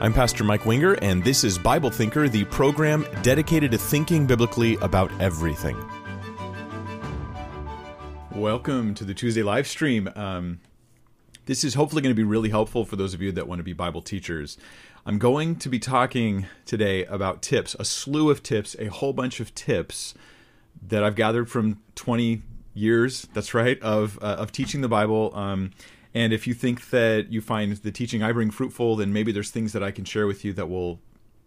I'm Pastor Mike Winger, and this is Bible Thinker, the program dedicated to thinking biblically about everything. Welcome to the Tuesday live stream. Um, this is hopefully going to be really helpful for those of you that want to be Bible teachers. I'm going to be talking today about tips, a slew of tips, a whole bunch of tips that I've gathered from 20 years. That's right of uh, of teaching the Bible. Um, and if you think that you find the teaching I bring fruitful, then maybe there's things that I can share with you that will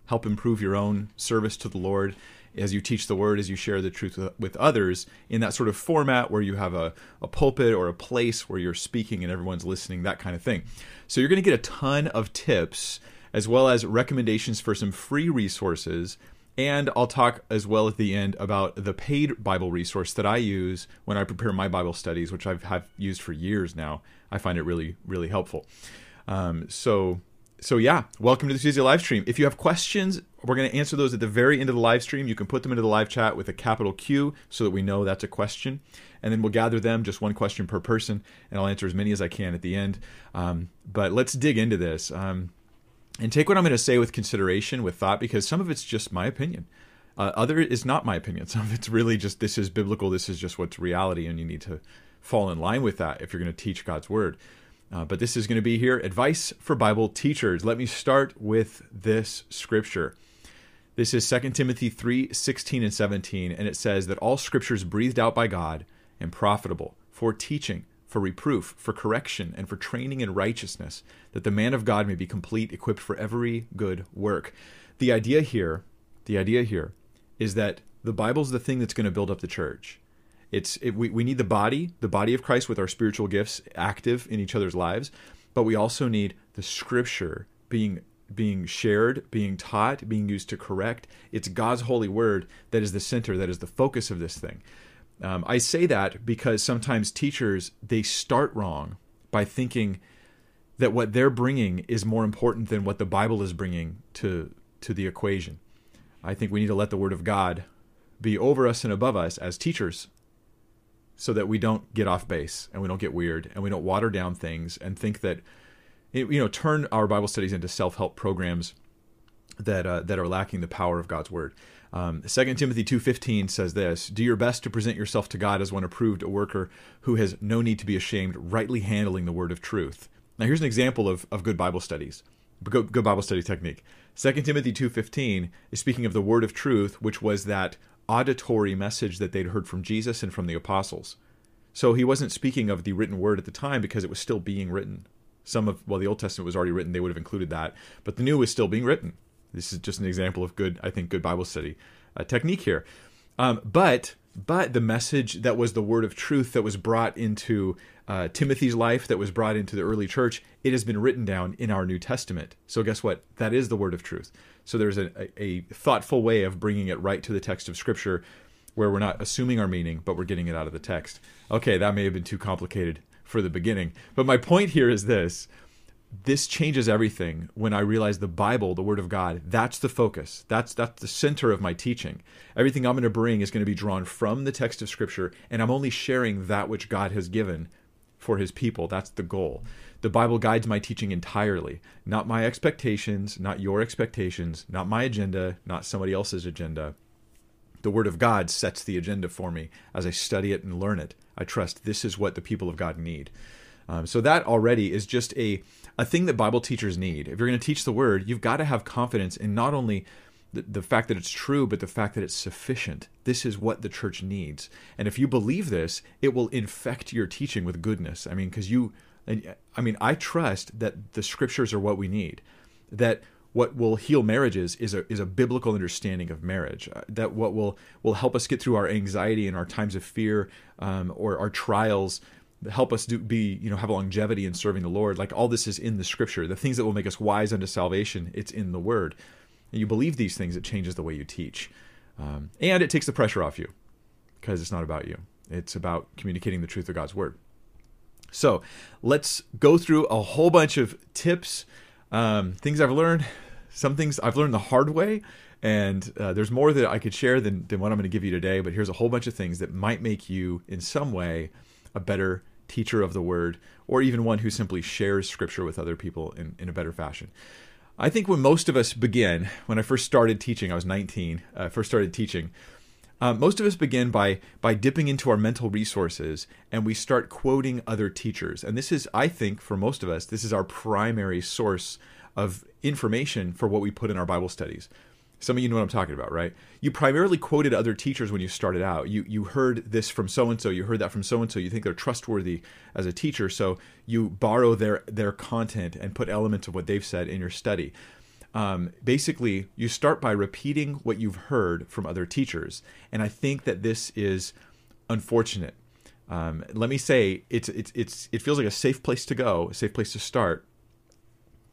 help improve your own service to the Lord as you teach the word, as you share the truth with others in that sort of format where you have a, a pulpit or a place where you're speaking and everyone's listening, that kind of thing. So you're going to get a ton of tips as well as recommendations for some free resources and I'll talk as well at the end about the paid Bible resource that I use when I prepare my Bible studies, which I've have used for years now. I find it really, really helpful. Um, so, so yeah, welcome to the Tuesday live stream. If you have questions, we're going to answer those at the very end of the live stream. You can put them into the live chat with a capital Q so that we know that's a question. And then we'll gather them, just one question per person, and I'll answer as many as I can at the end. Um, but let's dig into this. Um, and take what I'm going to say with consideration, with thought, because some of it's just my opinion. Uh, other is not my opinion. Some of it's really just this is biblical. This is just what's reality, and you need to fall in line with that if you're going to teach God's word. Uh, but this is going to be here advice for Bible teachers. Let me start with this scripture. This is 2 Timothy 3 16 and 17, and it says that all scripture is breathed out by God and profitable for teaching for reproof, for correction, and for training in righteousness, that the man of God may be complete, equipped for every good work. The idea here, the idea here is that the Bible's the thing that's going to build up the church. It's it, we, we need the body, the body of Christ with our spiritual gifts active in each other's lives, but we also need the scripture being being shared, being taught, being used to correct. It's God's holy word that is the center, that is the focus of this thing. Um, I say that because sometimes teachers they start wrong by thinking that what they're bringing is more important than what the Bible is bringing to to the equation. I think we need to let the Word of God be over us and above us as teachers, so that we don't get off base and we don't get weird and we don't water down things and think that you know turn our Bible studies into self help programs that uh, that are lacking the power of God's Word. Um, 2 Timothy 2.15 says this, Do your best to present yourself to God as one approved, a worker who has no need to be ashamed, rightly handling the word of truth. Now here's an example of, of good Bible studies, good, good Bible study technique. 2 Timothy 2.15 is speaking of the word of truth, which was that auditory message that they'd heard from Jesus and from the apostles. So he wasn't speaking of the written word at the time because it was still being written. Some of, well, the Old Testament was already written, they would have included that, but the new was still being written. This is just an example of good, I think, good Bible study uh, technique here. Um, but but the message that was the word of truth that was brought into uh, Timothy's life, that was brought into the early church, it has been written down in our New Testament. So guess what? That is the word of truth. So there's a, a, a thoughtful way of bringing it right to the text of Scripture, where we're not assuming our meaning, but we're getting it out of the text. Okay, that may have been too complicated for the beginning, but my point here is this this changes everything when I realize the Bible, the Word of God, that's the focus. That's that's the center of my teaching. Everything I'm going to bring is going to be drawn from the text of Scripture, and I'm only sharing that which God has given for His people. That's the goal. The Bible guides my teaching entirely, not my expectations, not your expectations, not my agenda, not somebody else's agenda. The Word of God sets the agenda for me as I study it and learn it. I trust this is what the people of God need. Um, so that already is just a a thing that Bible teachers need. If you're going to teach the word, you've got to have confidence in not only the, the fact that it's true, but the fact that it's sufficient. This is what the church needs. And if you believe this, it will infect your teaching with goodness. I mean, because you, I mean, I trust that the scriptures are what we need. That what will heal marriages is a is a biblical understanding of marriage. Uh, that what will will help us get through our anxiety and our times of fear um, or our trials help us do be you know have longevity in serving the lord. Like all this is in the scripture. The things that will make us wise unto salvation it's in the word. And you believe these things it changes the way you teach. Um, and it takes the pressure off you because it's not about you. It's about communicating the truth of god's word. So let's go through a whole bunch of tips um, things i've learned some things i've learned the hard way and uh, there's more that i could share than, than what i'm going to give you today but here's a whole bunch of things that might make you in some way a better teacher of the word, or even one who simply shares scripture with other people in, in a better fashion. I think when most of us begin, when I first started teaching, I was 19, I uh, first started teaching. Uh, most of us begin by by dipping into our mental resources and we start quoting other teachers. And this is, I think, for most of us, this is our primary source of information for what we put in our Bible studies. Some of you know what I'm talking about, right? You primarily quoted other teachers when you started out. You you heard this from so and so, you heard that from so and so. You think they're trustworthy as a teacher, so you borrow their their content and put elements of what they've said in your study. Um, basically, you start by repeating what you've heard from other teachers, and I think that this is unfortunate. Um, let me say, it's it's it's it feels like a safe place to go, a safe place to start,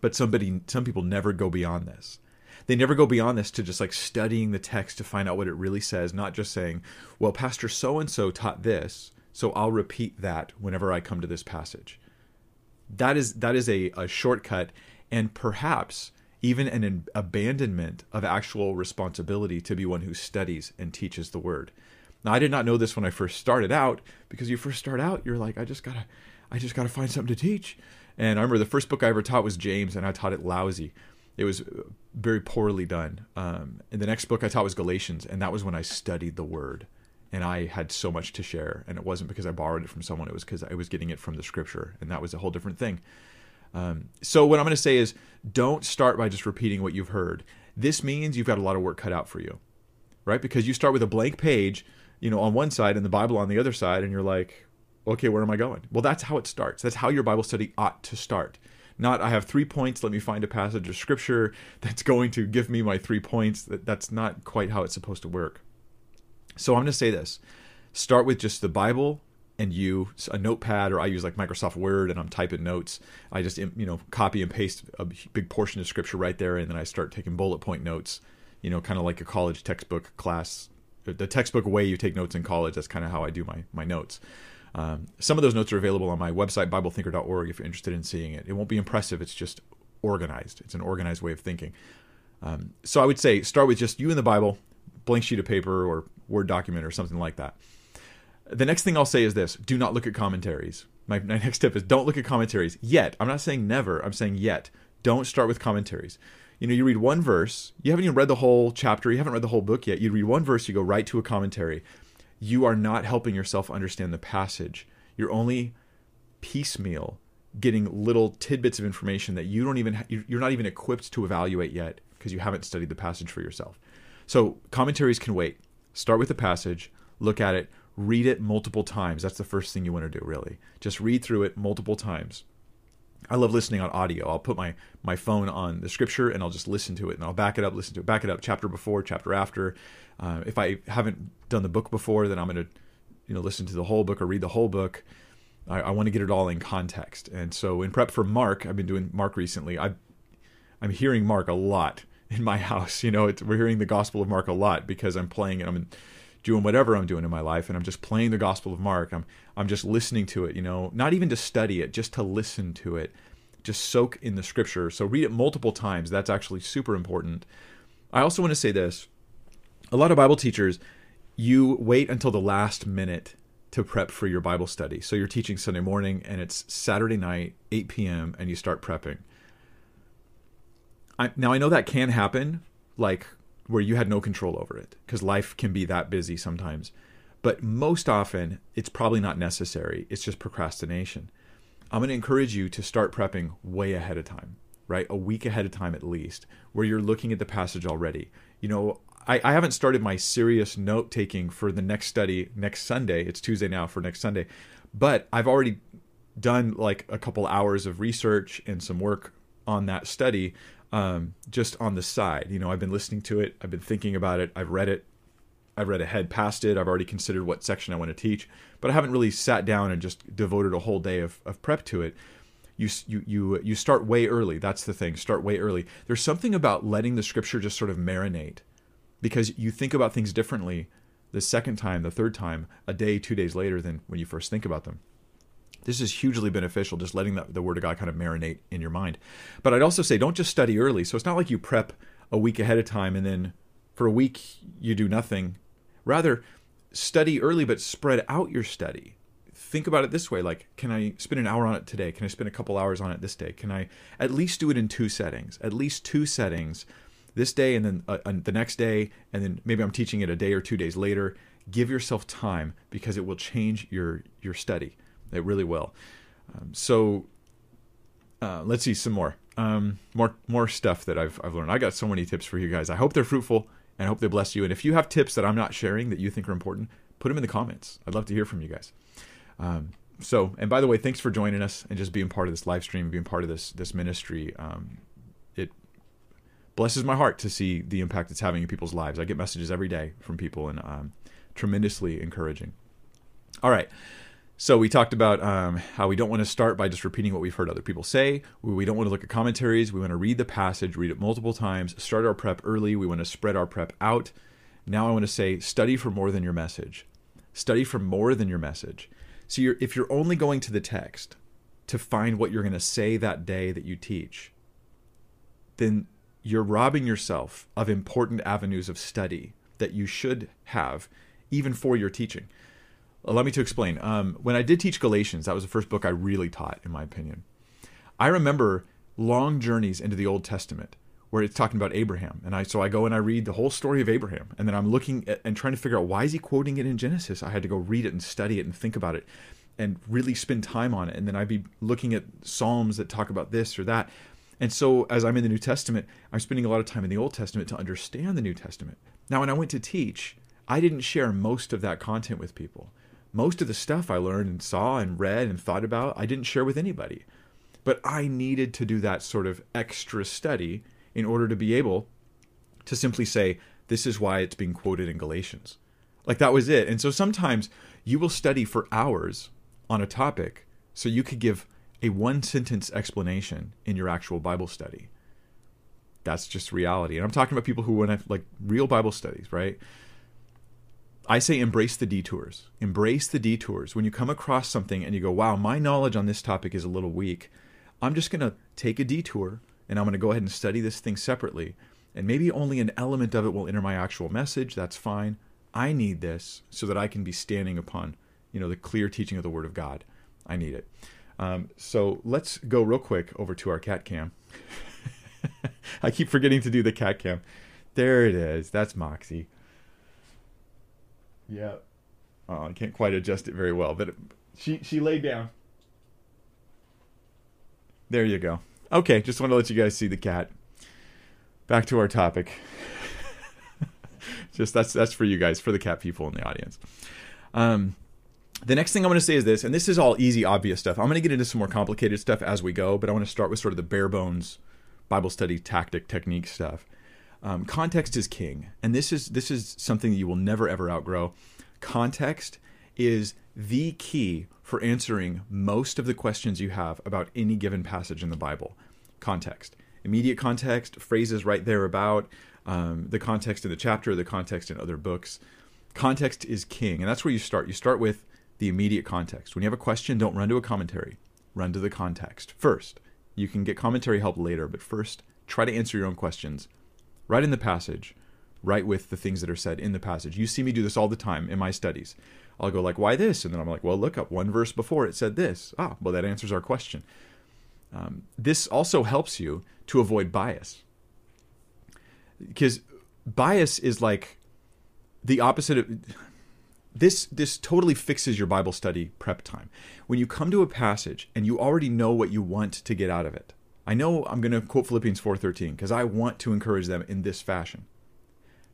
but somebody some people never go beyond this they never go beyond this to just like studying the text to find out what it really says, not just saying, well, Pastor so and so taught this, so I'll repeat that whenever I come to this passage. That is that is a, a shortcut and perhaps even an abandonment of actual responsibility to be one who studies and teaches the word. Now I did not know this when I first started out because you first start out you're like I just got to I just got to find something to teach. And I remember the first book I ever taught was James and I taught it lousy it was very poorly done. Um, and the next book I taught was Galatians, and that was when I studied the Word, and I had so much to share. And it wasn't because I borrowed it from someone; it was because I was getting it from the Scripture, and that was a whole different thing. Um, so what I'm going to say is, don't start by just repeating what you've heard. This means you've got a lot of work cut out for you, right? Because you start with a blank page, you know, on one side and the Bible on the other side, and you're like, okay, where am I going? Well, that's how it starts. That's how your Bible study ought to start. Not I have three points. Let me find a passage of scripture that's going to give me my three points. That that's not quite how it's supposed to work. So I'm going to say this: start with just the Bible and you a notepad or i use like microsoft word and i'm typing notes i just you know copy and paste a big portion of scripture right there and then i start taking bullet point notes you know kind of like a college textbook class the textbook way you take notes in college that's kind of how i do my my notes um, some of those notes are available on my website, BibleThinker.org, if you're interested in seeing it. It won't be impressive, it's just organized. It's an organized way of thinking. Um, so I would say start with just you and the Bible, blank sheet of paper or Word document or something like that. The next thing I'll say is this do not look at commentaries. My, my next tip is don't look at commentaries yet. I'm not saying never, I'm saying yet. Don't start with commentaries. You know, you read one verse, you haven't even read the whole chapter, you haven't read the whole book yet. You read one verse, you go right to a commentary you are not helping yourself understand the passage. You're only piecemeal getting little tidbits of information that you don't even you're not even equipped to evaluate yet because you haven't studied the passage for yourself. So commentaries can wait. Start with the passage, look at it, read it multiple times. That's the first thing you want to do really. Just read through it multiple times. I love listening on audio. I'll put my my phone on the scripture and I'll just listen to it and I'll back it up, listen to it, back it up, chapter before, chapter after. Uh, if I haven't done the book before, then I'm going to, you know, listen to the whole book or read the whole book. I, I want to get it all in context. And so, in prep for Mark, I've been doing Mark recently. I, I'm hearing Mark a lot in my house. You know, we're hearing the Gospel of Mark a lot because I'm playing it. I'm doing whatever I'm doing in my life, and I'm just playing the Gospel of Mark. I'm I'm just listening to it. You know, not even to study it, just to listen to it, just soak in the Scripture. So read it multiple times. That's actually super important. I also want to say this a lot of Bible teachers, you wait until the last minute to prep for your Bible study. So you're teaching Sunday morning and it's Saturday night, 8 p.m., and you start prepping. I, now, I know that can happen, like where you had no control over it, because life can be that busy sometimes. But most often, it's probably not necessary. It's just procrastination. I'm going to encourage you to start prepping way ahead of time, right? A week ahead of time at least, where you're looking at the passage already. You know, I, I haven't started my serious note taking for the next study next Sunday. It's Tuesday now for next Sunday, but I've already done like a couple hours of research and some work on that study um, just on the side. You know, I've been listening to it, I've been thinking about it, I've read it, I've read ahead past it, I've already considered what section I want to teach, but I haven't really sat down and just devoted a whole day of, of prep to it. You, you you you start way early. That's the thing. Start way early. There's something about letting the scripture just sort of marinate because you think about things differently the second time, the third time, a day, two days later than when you first think about them. This is hugely beneficial, just letting the, the Word of God kind of marinate in your mind. But I'd also say don't just study early. So it's not like you prep a week ahead of time and then for a week you do nothing. Rather, study early, but spread out your study think about it this way like can i spend an hour on it today can i spend a couple hours on it this day can i at least do it in two settings at least two settings this day and then uh, the next day and then maybe i'm teaching it a day or two days later. Give yourself time because it will change your your study. It really will. Um, so uh, let's see some more. Um, more more stuff that I've, I've learned. I got so many tips for you guys. I hope they're fruitful and i hope they bless you. And if you have tips that i'm not sharing that you think are important put them in the comments. I'd love to hear from you guys. Um, so and by the way thanks for joining us and just being part of this live stream being part of this this ministry. Um, blesses my heart to see the impact it's having in people's lives i get messages every day from people and um, tremendously encouraging. All right. So we talked about um, how we don't want to start by just repeating what we've heard other people say. We don't want to look at commentaries. We want to read the passage, read it multiple times, start our prep early. We want to spread our prep out. Now I want to say study for more than your message. Study for more than your message. So you're, if you're only going to the text to find what you're going to say that day that you teach, then you're robbing yourself of important avenues of study that you should have even for your teaching. Allow me to explain. Um, when I did teach Galatians, that was the first book I really taught, in my opinion. I remember long journeys into the Old Testament where it's talking about Abraham, and I so I go and I read the whole story of Abraham, and then I'm looking at, and trying to figure out why is he quoting it in Genesis. I had to go read it and study it and think about it, and really spend time on it, and then I'd be looking at Psalms that talk about this or that. And so, as I'm in the New Testament, I'm spending a lot of time in the Old Testament to understand the New Testament. Now, when I went to teach, I didn't share most of that content with people. Most of the stuff I learned and saw and read and thought about, I didn't share with anybody. But I needed to do that sort of extra study in order to be able to simply say, this is why it's being quoted in Galatians. Like that was it. And so sometimes you will study for hours on a topic so you could give a one sentence explanation in your actual Bible study. That's just reality. And I'm talking about people who want to like real Bible studies, right? I say embrace the detours. Embrace the detours. When you come across something and you go, wow, my knowledge on this topic is a little weak, I'm just going to take a detour and I'm going to go ahead and study this thing separately. And maybe only an element of it will enter my actual message. That's fine. I need this so that I can be standing upon, you know, the clear teaching of the Word of God. I need it. Um, so let's go real quick over to our cat cam. I keep forgetting to do the cat cam. There it is. That's Moxie. Yeah. Oh, I can't quite adjust it very well, but it, she she laid down. There you go. Okay, just want to let you guys see the cat. Back to our topic. just that's that's for you guys, for the cat people in the audience. Um, the next thing I'm going to say is this, and this is all easy, obvious stuff. I'm going to get into some more complicated stuff as we go, but I want to start with sort of the bare bones Bible study tactic technique stuff. Um, context is king, and this is this is something that you will never ever outgrow. Context is the key for answering most of the questions you have about any given passage in the Bible. Context, immediate context, phrases right there about um, the context in the chapter, the context in other books. Context is king, and that's where you start. You start with the immediate context. When you have a question, don't run to a commentary. Run to the context first. You can get commentary help later, but first, try to answer your own questions right in the passage, right with the things that are said in the passage. You see me do this all the time in my studies. I'll go like, "Why this?" and then I'm like, "Well, look up one verse before it said this." Ah, well, that answers our question. Um, this also helps you to avoid bias, because bias is like the opposite of this this totally fixes your bible study prep time when you come to a passage and you already know what you want to get out of it I know I'm going to quote Philippians 4:13 because I want to encourage them in this fashion.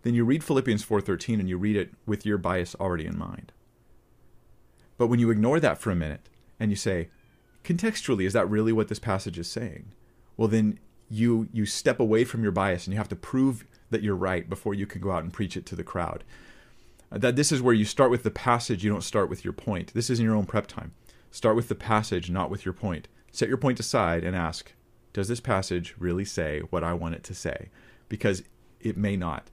Then you read Philippians 4:13 and you read it with your bias already in mind. But when you ignore that for a minute and you say, contextually, is that really what this passage is saying? Well, then you you step away from your bias and you have to prove that you're right before you can go out and preach it to the crowd. That this is where you start with the passage, you don't start with your point. This is in your own prep time. Start with the passage, not with your point. Set your point aside and ask, does this passage really say what I want it to say? Because it may not.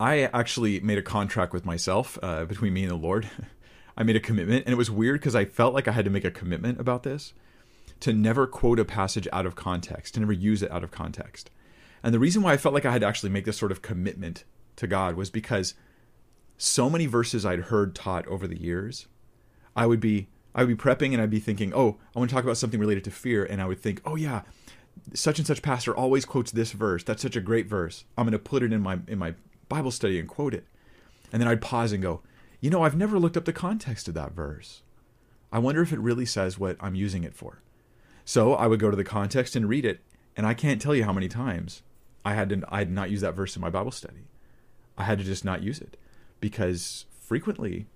I actually made a contract with myself uh, between me and the Lord. I made a commitment, and it was weird because I felt like I had to make a commitment about this to never quote a passage out of context, to never use it out of context. And the reason why I felt like I had to actually make this sort of commitment to God was because so many verses I'd heard taught over the years I would be I would be prepping and I'd be thinking, oh, I want to talk about something related to fear, and I would think, oh yeah, such and such pastor always quotes this verse. That's such a great verse. I'm going to put it in my in my Bible study and quote it. And then I'd pause and go, you know, I've never looked up the context of that verse. I wonder if it really says what I'm using it for. So I would go to the context and read it, and I can't tell you how many times I had to I had not used that verse in my Bible study. I had to just not use it because frequently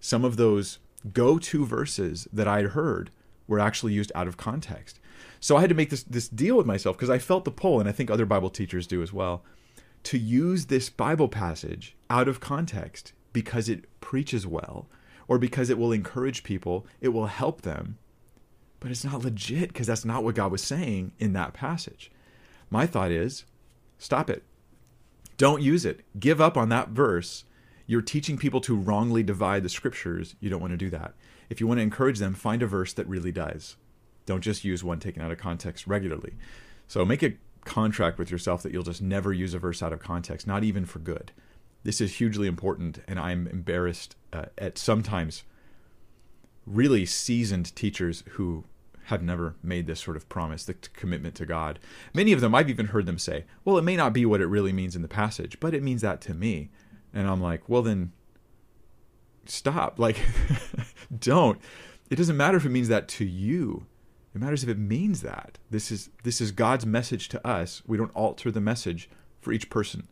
some of those go-to verses that I'd heard were actually used out of context. So I had to make this this deal with myself because I felt the pull, and I think other Bible teachers do as well, to use this Bible passage out of context because it preaches well or because it will encourage people, it will help them. But it's not legit because that's not what God was saying in that passage. My thought is stop it. Don't use it. Give up on that verse. You're teaching people to wrongly divide the scriptures. You don't want to do that. If you want to encourage them, find a verse that really does. Don't just use one taken out of context regularly. So make a contract with yourself that you'll just never use a verse out of context, not even for good. This is hugely important, and I'm embarrassed uh, at sometimes really seasoned teachers who have never made this sort of promise, the commitment to God. Many of them, I've even heard them say, well, it may not be what it really means in the passage, but it means that to me. And I'm like, well, then stop. Like, don't. It doesn't matter if it means that to you. It matters if it means that. This is this is God's message to us. We don't alter the message for each person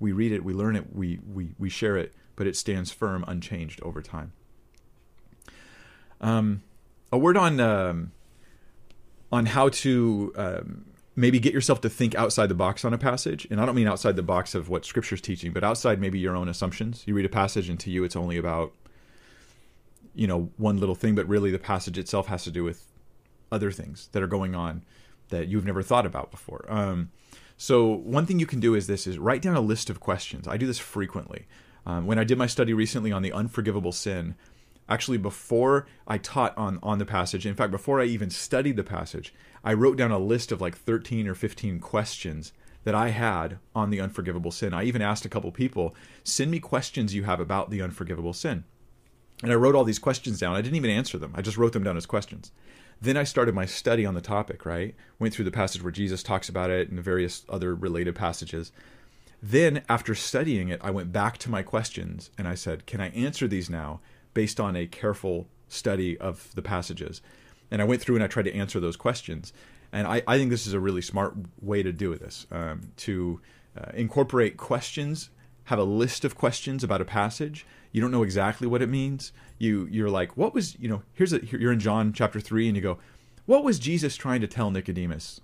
we read it, we learn it, we, we, we share it, but it stands firm, unchanged over time. Um, a word on um, on how to um, maybe get yourself to think outside the box on a passage, and I don't mean outside the box of what Scripture's teaching, but outside maybe your own assumptions. You read a passage, and to you, it's only about you know one little thing, but really the passage itself has to do with other things that are going on that you've never thought about before. Um, so one thing you can do is this: is write down a list of questions. I do this frequently. Um, when I did my study recently on the unforgivable sin, actually before I taught on on the passage, in fact, before I even studied the passage, I wrote down a list of like 13 or 15 questions that I had on the unforgivable sin. I even asked a couple people, send me questions you have about the unforgivable sin. And I wrote all these questions down. I didn't even answer them. I just wrote them down as questions. Then I started my study on the topic, right? Went through the passage where Jesus talks about it and the various other related passages. Then, after studying it, I went back to my questions and I said, Can I answer these now based on a careful study of the passages? And I went through and I tried to answer those questions. And I, I think this is a really smart way to do this um, to uh, incorporate questions, have a list of questions about a passage. You don't know exactly what it means you you're like, what was you know? Here's a here, you're in John chapter three, and you go, what was Jesus trying to tell Nicodemus?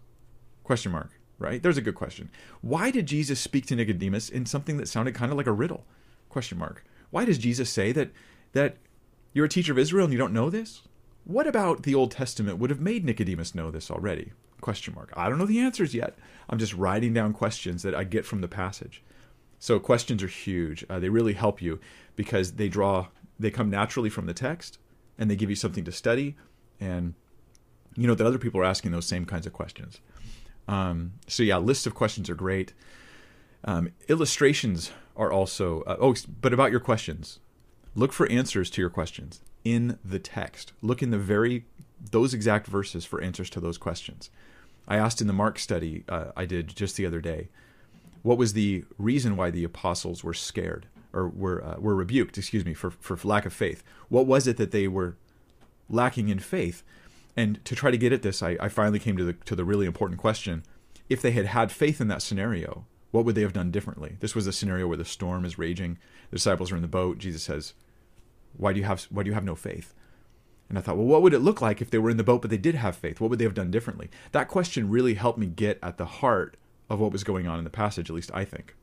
Question mark. Right? There's a good question. Why did Jesus speak to Nicodemus in something that sounded kind of like a riddle? Question mark. Why does Jesus say that that you're a teacher of Israel and you don't know this? What about the Old Testament would have made Nicodemus know this already? Question mark. I don't know the answers yet. I'm just writing down questions that I get from the passage. So questions are huge. Uh, they really help you because they draw they come naturally from the text and they give you something to study and you know that other people are asking those same kinds of questions um, so yeah lists of questions are great um, illustrations are also uh, oh but about your questions look for answers to your questions in the text look in the very those exact verses for answers to those questions i asked in the mark study uh, i did just the other day what was the reason why the apostles were scared or were uh, were rebuked, excuse me, for for lack of faith. What was it that they were lacking in faith? And to try to get at this, I, I finally came to the to the really important question: If they had had faith in that scenario, what would they have done differently? This was a scenario where the storm is raging, the disciples are in the boat. Jesus says, "Why do you have Why do you have no faith?" And I thought, well, what would it look like if they were in the boat but they did have faith? What would they have done differently? That question really helped me get at the heart of what was going on in the passage, at least I think.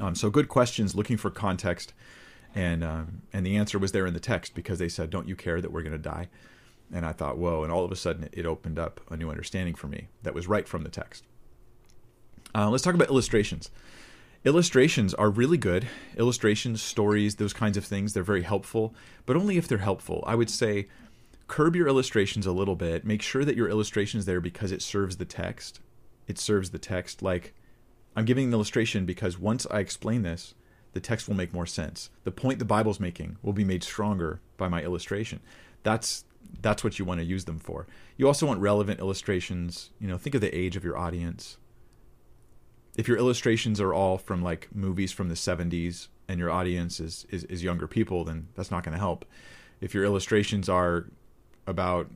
Um, so good questions, looking for context, and um, and the answer was there in the text because they said, "Don't you care that we're going to die?" And I thought, "Whoa!" And all of a sudden, it opened up a new understanding for me that was right from the text. Uh, let's talk about illustrations. Illustrations are really good. Illustrations, stories, those kinds of things, they're very helpful, but only if they're helpful. I would say curb your illustrations a little bit. Make sure that your illustration is there because it serves the text. It serves the text. Like I'm giving an illustration because once I explain this, the text will make more sense. The point the Bible's making will be made stronger by my illustration. That's that's what you want to use them for. You also want relevant illustrations. You know, think of the age of your audience. If your illustrations are all from like movies from the 70s and your audience is is, is younger people, then that's not going to help. If your illustrations are about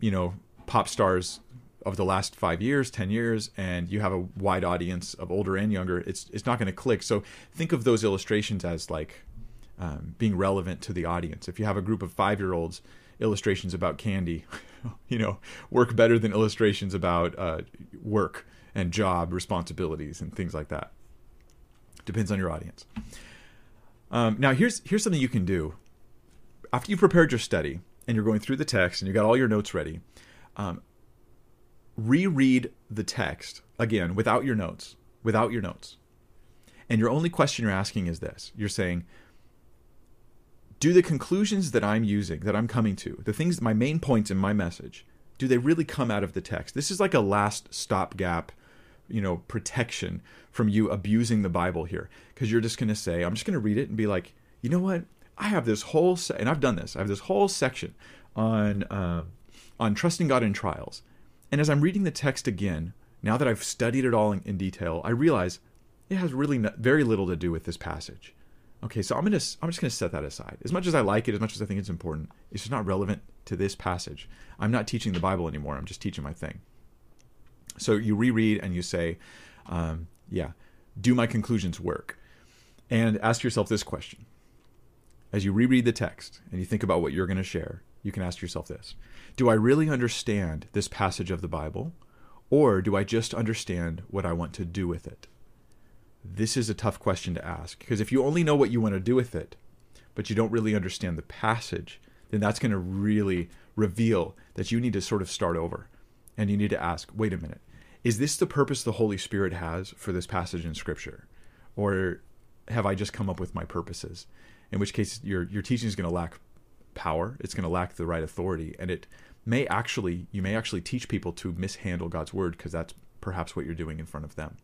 you know pop stars of the last five years, ten years, and you have a wide audience of older and younger, it's it's not going to click. So think of those illustrations as like um, being relevant to the audience. If you have a group of five year olds, illustrations about candy, you know, work better than illustrations about uh, work and job responsibilities and things like that. Depends on your audience. Um, now here's here's something you can do after you've prepared your study and you're going through the text and you got all your notes ready. Um, reread the text again without your notes, without your notes. And your only question you're asking is this you're saying, do the conclusions that I'm using, that I'm coming to, the things, my main points in my message, do they really come out of the text? This is like a last stopgap, you know, protection from you abusing the Bible here. Because you're just going to say, I'm just going to read it and be like, you know what? I have this whole, se-, and I've done this, I have this whole section on, uh, on trusting God in trials. And as I'm reading the text again, now that I've studied it all in, in detail, I realize it has really no, very little to do with this passage. Okay, so I'm gonna I'm just gonna set that aside. As much as I like it, as much as I think it's important, it's just not relevant to this passage. I'm not teaching the Bible anymore. I'm just teaching my thing. So you reread and you say, um, "Yeah, do my conclusions work?" And ask yourself this question: As you reread the text and you think about what you're going to share, you can ask yourself this Do I really understand this passage of the Bible? Or do I just understand what I want to do with it? This is a tough question to ask because if you only know what you want to do with it, but you don't really understand the passage, then that's going to really reveal that you need to sort of start over. And you need to ask wait a minute, is this the purpose the Holy Spirit has for this passage in Scripture? Or have I just come up with my purposes? In which case, your, your teaching is going to lack power it's going to lack the right authority and it may actually you may actually teach people to mishandle god's word because that's perhaps what you're doing in front of them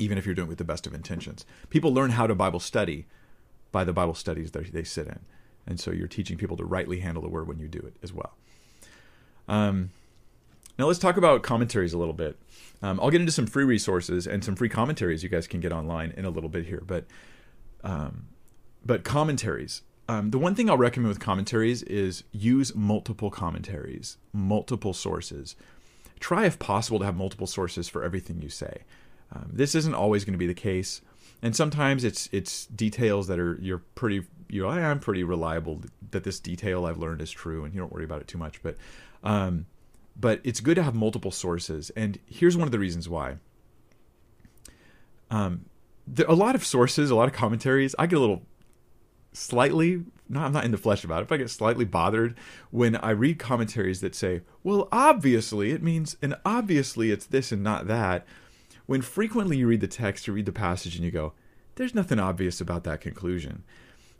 even if you're doing it with the best of intentions people learn how to bible study by the bible studies that they sit in and so you're teaching people to rightly handle the word when you do it as well um, now let's talk about commentaries a little bit um, i'll get into some free resources and some free commentaries you guys can get online in a little bit here but um, but commentaries um, the one thing I'll recommend with commentaries is use multiple commentaries, multiple sources. Try, if possible, to have multiple sources for everything you say. Um, this isn't always going to be the case, and sometimes it's it's details that are you're pretty you know I am pretty reliable that this detail I've learned is true, and you don't worry about it too much. But um, but it's good to have multiple sources, and here's one of the reasons why. Um, there, a lot of sources, a lot of commentaries. I get a little slightly I'm not in the flesh about it, but I get slightly bothered when I read commentaries that say, well, obviously it means, and obviously it's this and not that. When frequently you read the text, you read the passage, and you go, there's nothing obvious about that conclusion.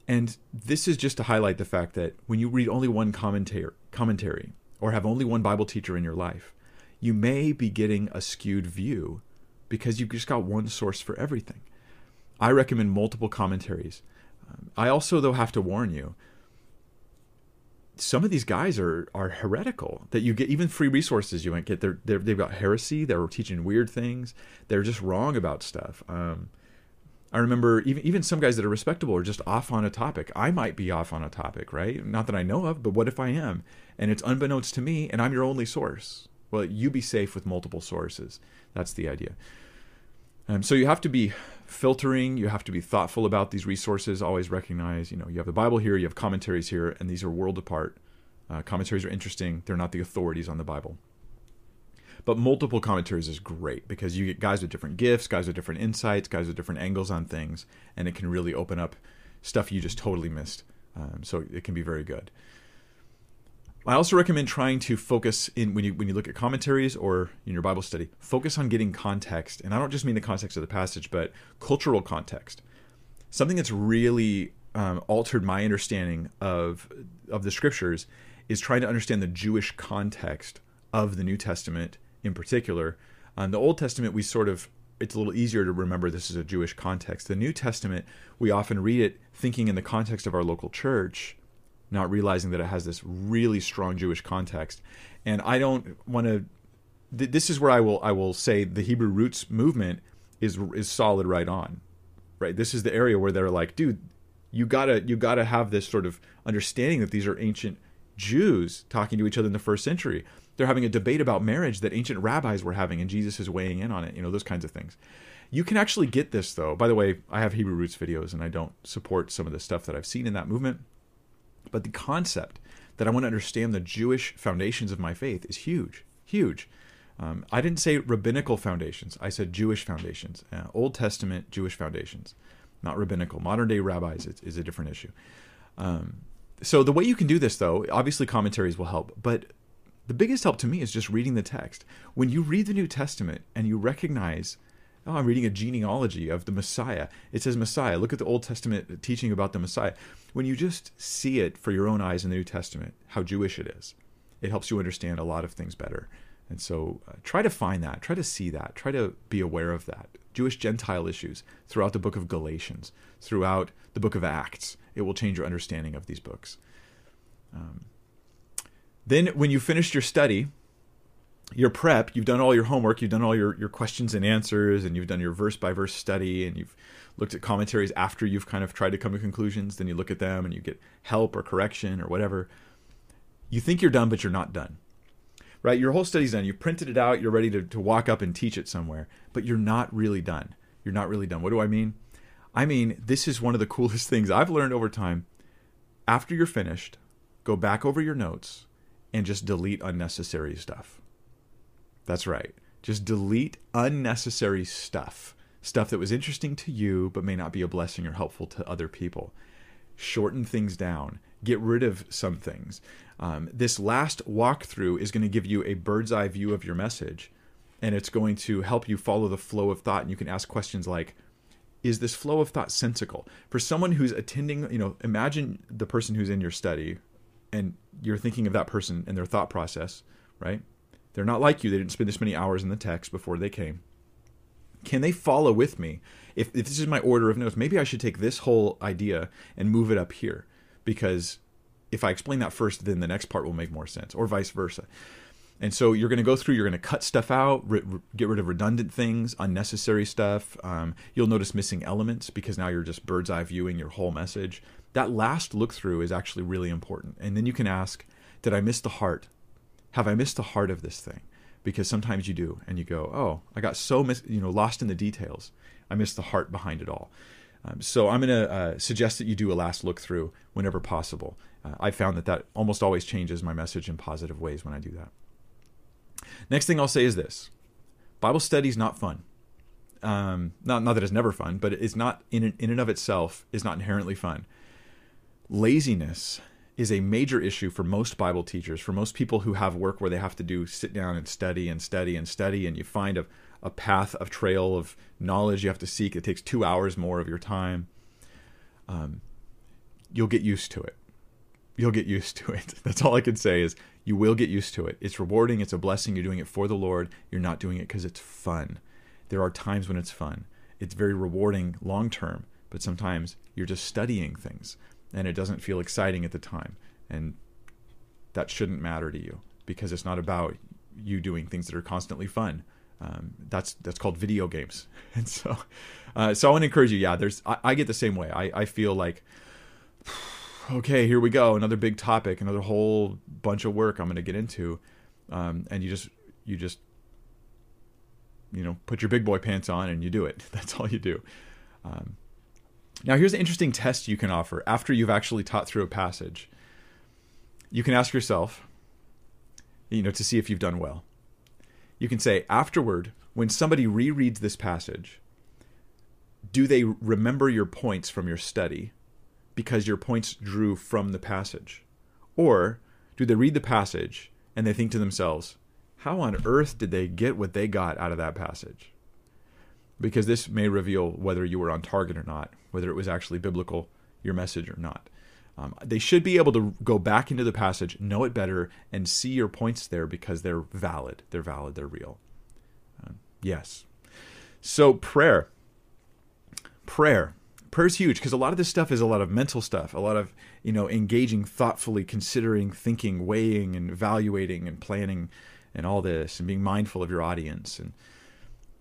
And this is just to highlight the fact that when you read only one commentary or have only one Bible teacher in your life, you may be getting a skewed view because you've just got one source for everything. I recommend multiple commentaries I also, though, have to warn you. Some of these guys are are heretical. That you get even free resources you might get. They're, they have got heresy. They're teaching weird things. They're just wrong about stuff. Um, I remember even even some guys that are respectable are just off on a topic. I might be off on a topic, right? Not that I know of, but what if I am? And it's unbeknownst to me, and I'm your only source. Well, you be safe with multiple sources. That's the idea. Um, so you have to be filtering. You have to be thoughtful about these resources. Always recognize, you know, you have the Bible here, you have commentaries here, and these are world apart. Uh, commentaries are interesting. They're not the authorities on the Bible. But multiple commentaries is great because you get guys with different gifts, guys with different insights, guys with different angles on things, and it can really open up stuff you just totally missed. Um, so it can be very good. I also recommend trying to focus in when you when you look at commentaries or in your Bible study, focus on getting context. And I don't just mean the context of the passage, but cultural context. Something that's really um, altered my understanding of of the scriptures is trying to understand the Jewish context of the New Testament in particular. On the Old Testament, we sort of it's a little easier to remember this is a Jewish context. The New Testament, we often read it thinking in the context of our local church, not realizing that it has this really strong Jewish context. And I don't want to. Th- this is where I will I will say the Hebrew roots movement is is solid right on, right. This is the area where they're like, dude, you gotta you gotta have this sort of understanding that these are ancient Jews talking to each other in the first century. They're having a debate about marriage that ancient rabbis were having, and Jesus is weighing in on it. You know those kinds of things. You can actually get this though. By the way, I have Hebrew roots videos, and I don't support some of the stuff that I've seen in that movement. But the concept that I want to understand the Jewish foundations of my faith is huge, huge. Um, I didn't say rabbinical foundations. I said Jewish foundations, uh, Old Testament Jewish foundations, not rabbinical. Modern day rabbis is, is a different issue. Um, so the way you can do this, though, obviously commentaries will help, but the biggest help to me is just reading the text. When you read the New Testament and you recognize, oh, I'm reading a genealogy of the Messiah. It says Messiah. Look at the Old Testament teaching about the Messiah. When you just see it for your own eyes in the New Testament, how Jewish it is, it helps you understand a lot of things better. And so uh, try to find that, try to see that, try to be aware of that. Jewish Gentile issues throughout the book of Galatians, throughout the book of Acts. It will change your understanding of these books. Um, then, when you finished your study, your prep, you've done all your homework, you've done all your, your questions and answers, and you've done your verse by verse study, and you've looked at commentaries after you've kind of tried to come to conclusions. Then you look at them and you get help or correction or whatever. You think you're done, but you're not done. Right? Your whole study's done. You've printed it out, you're ready to, to walk up and teach it somewhere, but you're not really done. You're not really done. What do I mean? I mean, this is one of the coolest things I've learned over time. After you're finished, go back over your notes and just delete unnecessary stuff. That's right. Just delete unnecessary stuff. Stuff that was interesting to you but may not be a blessing or helpful to other people. Shorten things down. Get rid of some things. Um, this last walkthrough is going to give you a bird's eye view of your message, and it's going to help you follow the flow of thought. And you can ask questions like, is this flow of thought sensical for someone who's attending you know imagine the person who's in your study and you're thinking of that person and their thought process, right? They're not like you. They didn't spend this many hours in the text before they came. Can they follow with me? If, if this is my order of notes, maybe I should take this whole idea and move it up here because if I explain that first, then the next part will make more sense, or vice versa. And so you're going to go through, you're going to cut stuff out, re- re- get rid of redundant things, unnecessary stuff. Um, you'll notice missing elements because now you're just bird's eye viewing your whole message that last look through is actually really important. And then you can ask, did I miss the heart? Have I missed the heart of this thing? Because sometimes you do, and you go, oh, I got so mis- you know lost in the details. I missed the heart behind it all. Um, so I'm going to uh, suggest that you do a last look through whenever possible. Uh, I found that that almost always changes my message in positive ways when I do that. Next thing I'll say is this: Bible study is not fun. Um, not not that it's never fun, but it's not in in and of itself is not inherently fun laziness is a major issue for most Bible teachers, for most people who have work where they have to do sit down and study and study and study, and you find a, a path, a trail of knowledge you have to seek. It takes two hours more of your time. Um, you'll get used to it. You'll get used to it. That's all I can say is you will get used to it. It's rewarding. It's a blessing. You're doing it for the Lord. You're not doing it because it's fun. There are times when it's fun. It's very rewarding long term, but sometimes you're just studying things and it doesn't feel exciting at the time. And that shouldn't matter to you because it's not about you doing things that are constantly fun. Um, that's that's called video games, and so uh, so I want to encourage you. Yeah, there's I, I get the same way. I, I feel like okay, here we go, another big topic, another whole bunch of work I'm going to get into, um, and you just you just you know put your big boy pants on and you do it. That's all you do. Um, now, here's an interesting test you can offer after you've actually taught through a passage. You can ask yourself, you know, to see if you've done well. You can say, afterward, when somebody rereads this passage, do they remember your points from your study because your points drew from the passage? Or do they read the passage and they think to themselves, how on earth did they get what they got out of that passage? Because this may reveal whether you were on target or not, whether it was actually biblical, your message or not. Um, they should be able to go back into the passage, know it better, and see your points there because they're valid. They're valid. They're real. Uh, yes. So prayer, prayer, prayer is huge because a lot of this stuff is a lot of mental stuff, a lot of you know engaging thoughtfully, considering, thinking, weighing, and evaluating, and planning, and all this, and being mindful of your audience. And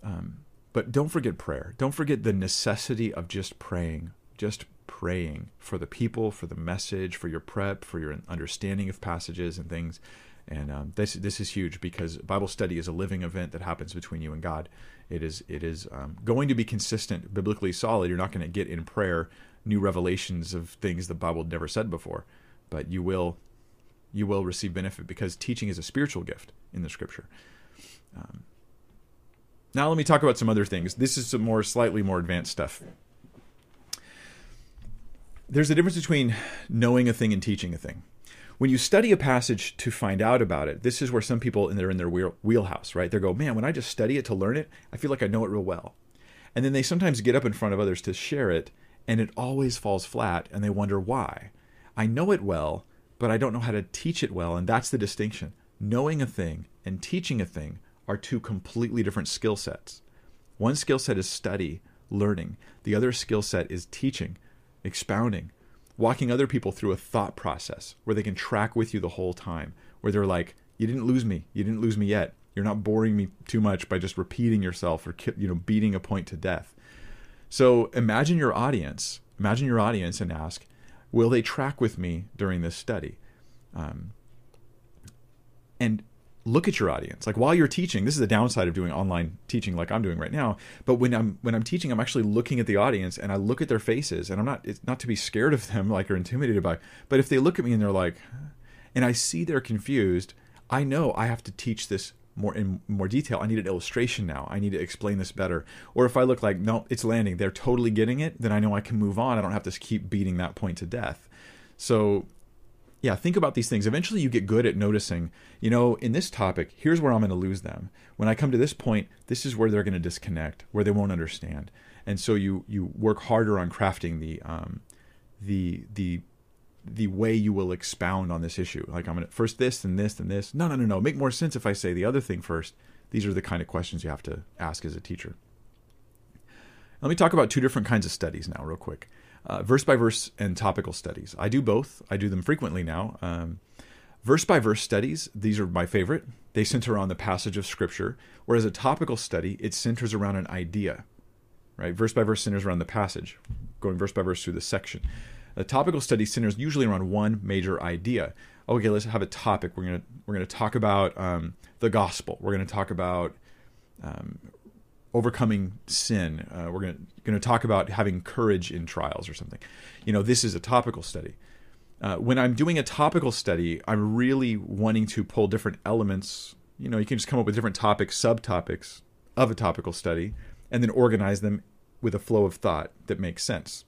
um, but don't forget prayer. Don't forget the necessity of just praying, just praying for the people, for the message, for your prep, for your understanding of passages and things. And um, this this is huge because Bible study is a living event that happens between you and God. It is it is um, going to be consistent, biblically solid. You're not going to get in prayer new revelations of things the Bible never said before, but you will you will receive benefit because teaching is a spiritual gift in the Scripture. Um, now let me talk about some other things. This is some more slightly more advanced stuff. There's a difference between knowing a thing and teaching a thing when you study a passage to find out about it, this is where some people they're in their wheelhouse, right? They go, man, when I just study it to learn it, I feel like I know it real well. And then they sometimes get up in front of others to share it, and it always falls flat, and they wonder why. I know it well, but I don't know how to teach it well, and that's the distinction. Knowing a thing and teaching a thing are two completely different skill sets. One skill set is study, learning. The other skill set is teaching, expounding, walking other people through a thought process where they can track with you the whole time, where they're like, you didn't lose me. You didn't lose me yet. You're not boring me too much by just repeating yourself or you know beating a point to death. So imagine your audience. Imagine your audience and ask, will they track with me during this study? Um, and look at your audience. Like while you're teaching this is the downside of doing online teaching like i'm doing right now but when i'm when i'm teaching i'm actually looking at the audience and i look at their faces and i'm not it's not to be scared of them like or intimidated by but if they look at me and they're like and i see they're confused i know i have to teach this more in more detail. I need an illustration now. I need to explain this better. Or if i look like no it's landing. They're totally getting it. Then i know i can move on. I don't have to keep beating that point to death. So yeah, think about these things. Eventually, you get good at noticing, you know, in this topic, here's where I'm going to lose them. When I come to this point, this is where they're going to disconnect, where they won't understand. And so you you work harder on crafting the um, the the the way you will expound on this issue. Like I'm going to first this and this and this. No, no, no, no. Make more sense if I say the other thing first. These are the kind of questions you have to ask as a teacher. Let me talk about two different kinds of studies now, real quick uh, verse by verse and topical studies. I do both. I do them frequently now. Um, verse by verse studies, these are my favorite. They center on the passage of Scripture, whereas a topical study, it centers around an idea. Right? Verse by verse centers around the passage, going verse by verse through the section. A topical study centers usually around one major idea. Okay, let's have a topic. We're gonna we're gonna talk about um, the gospel. We're gonna talk about um, overcoming sin. Uh, we're going to talk about having courage in trials or something. You know, this is a topical study. Uh, when I'm doing a topical study, I'm really wanting to pull different elements. You know, you can just come up with different topics, subtopics of a topical study, and then organize them with a flow of thought that makes sense.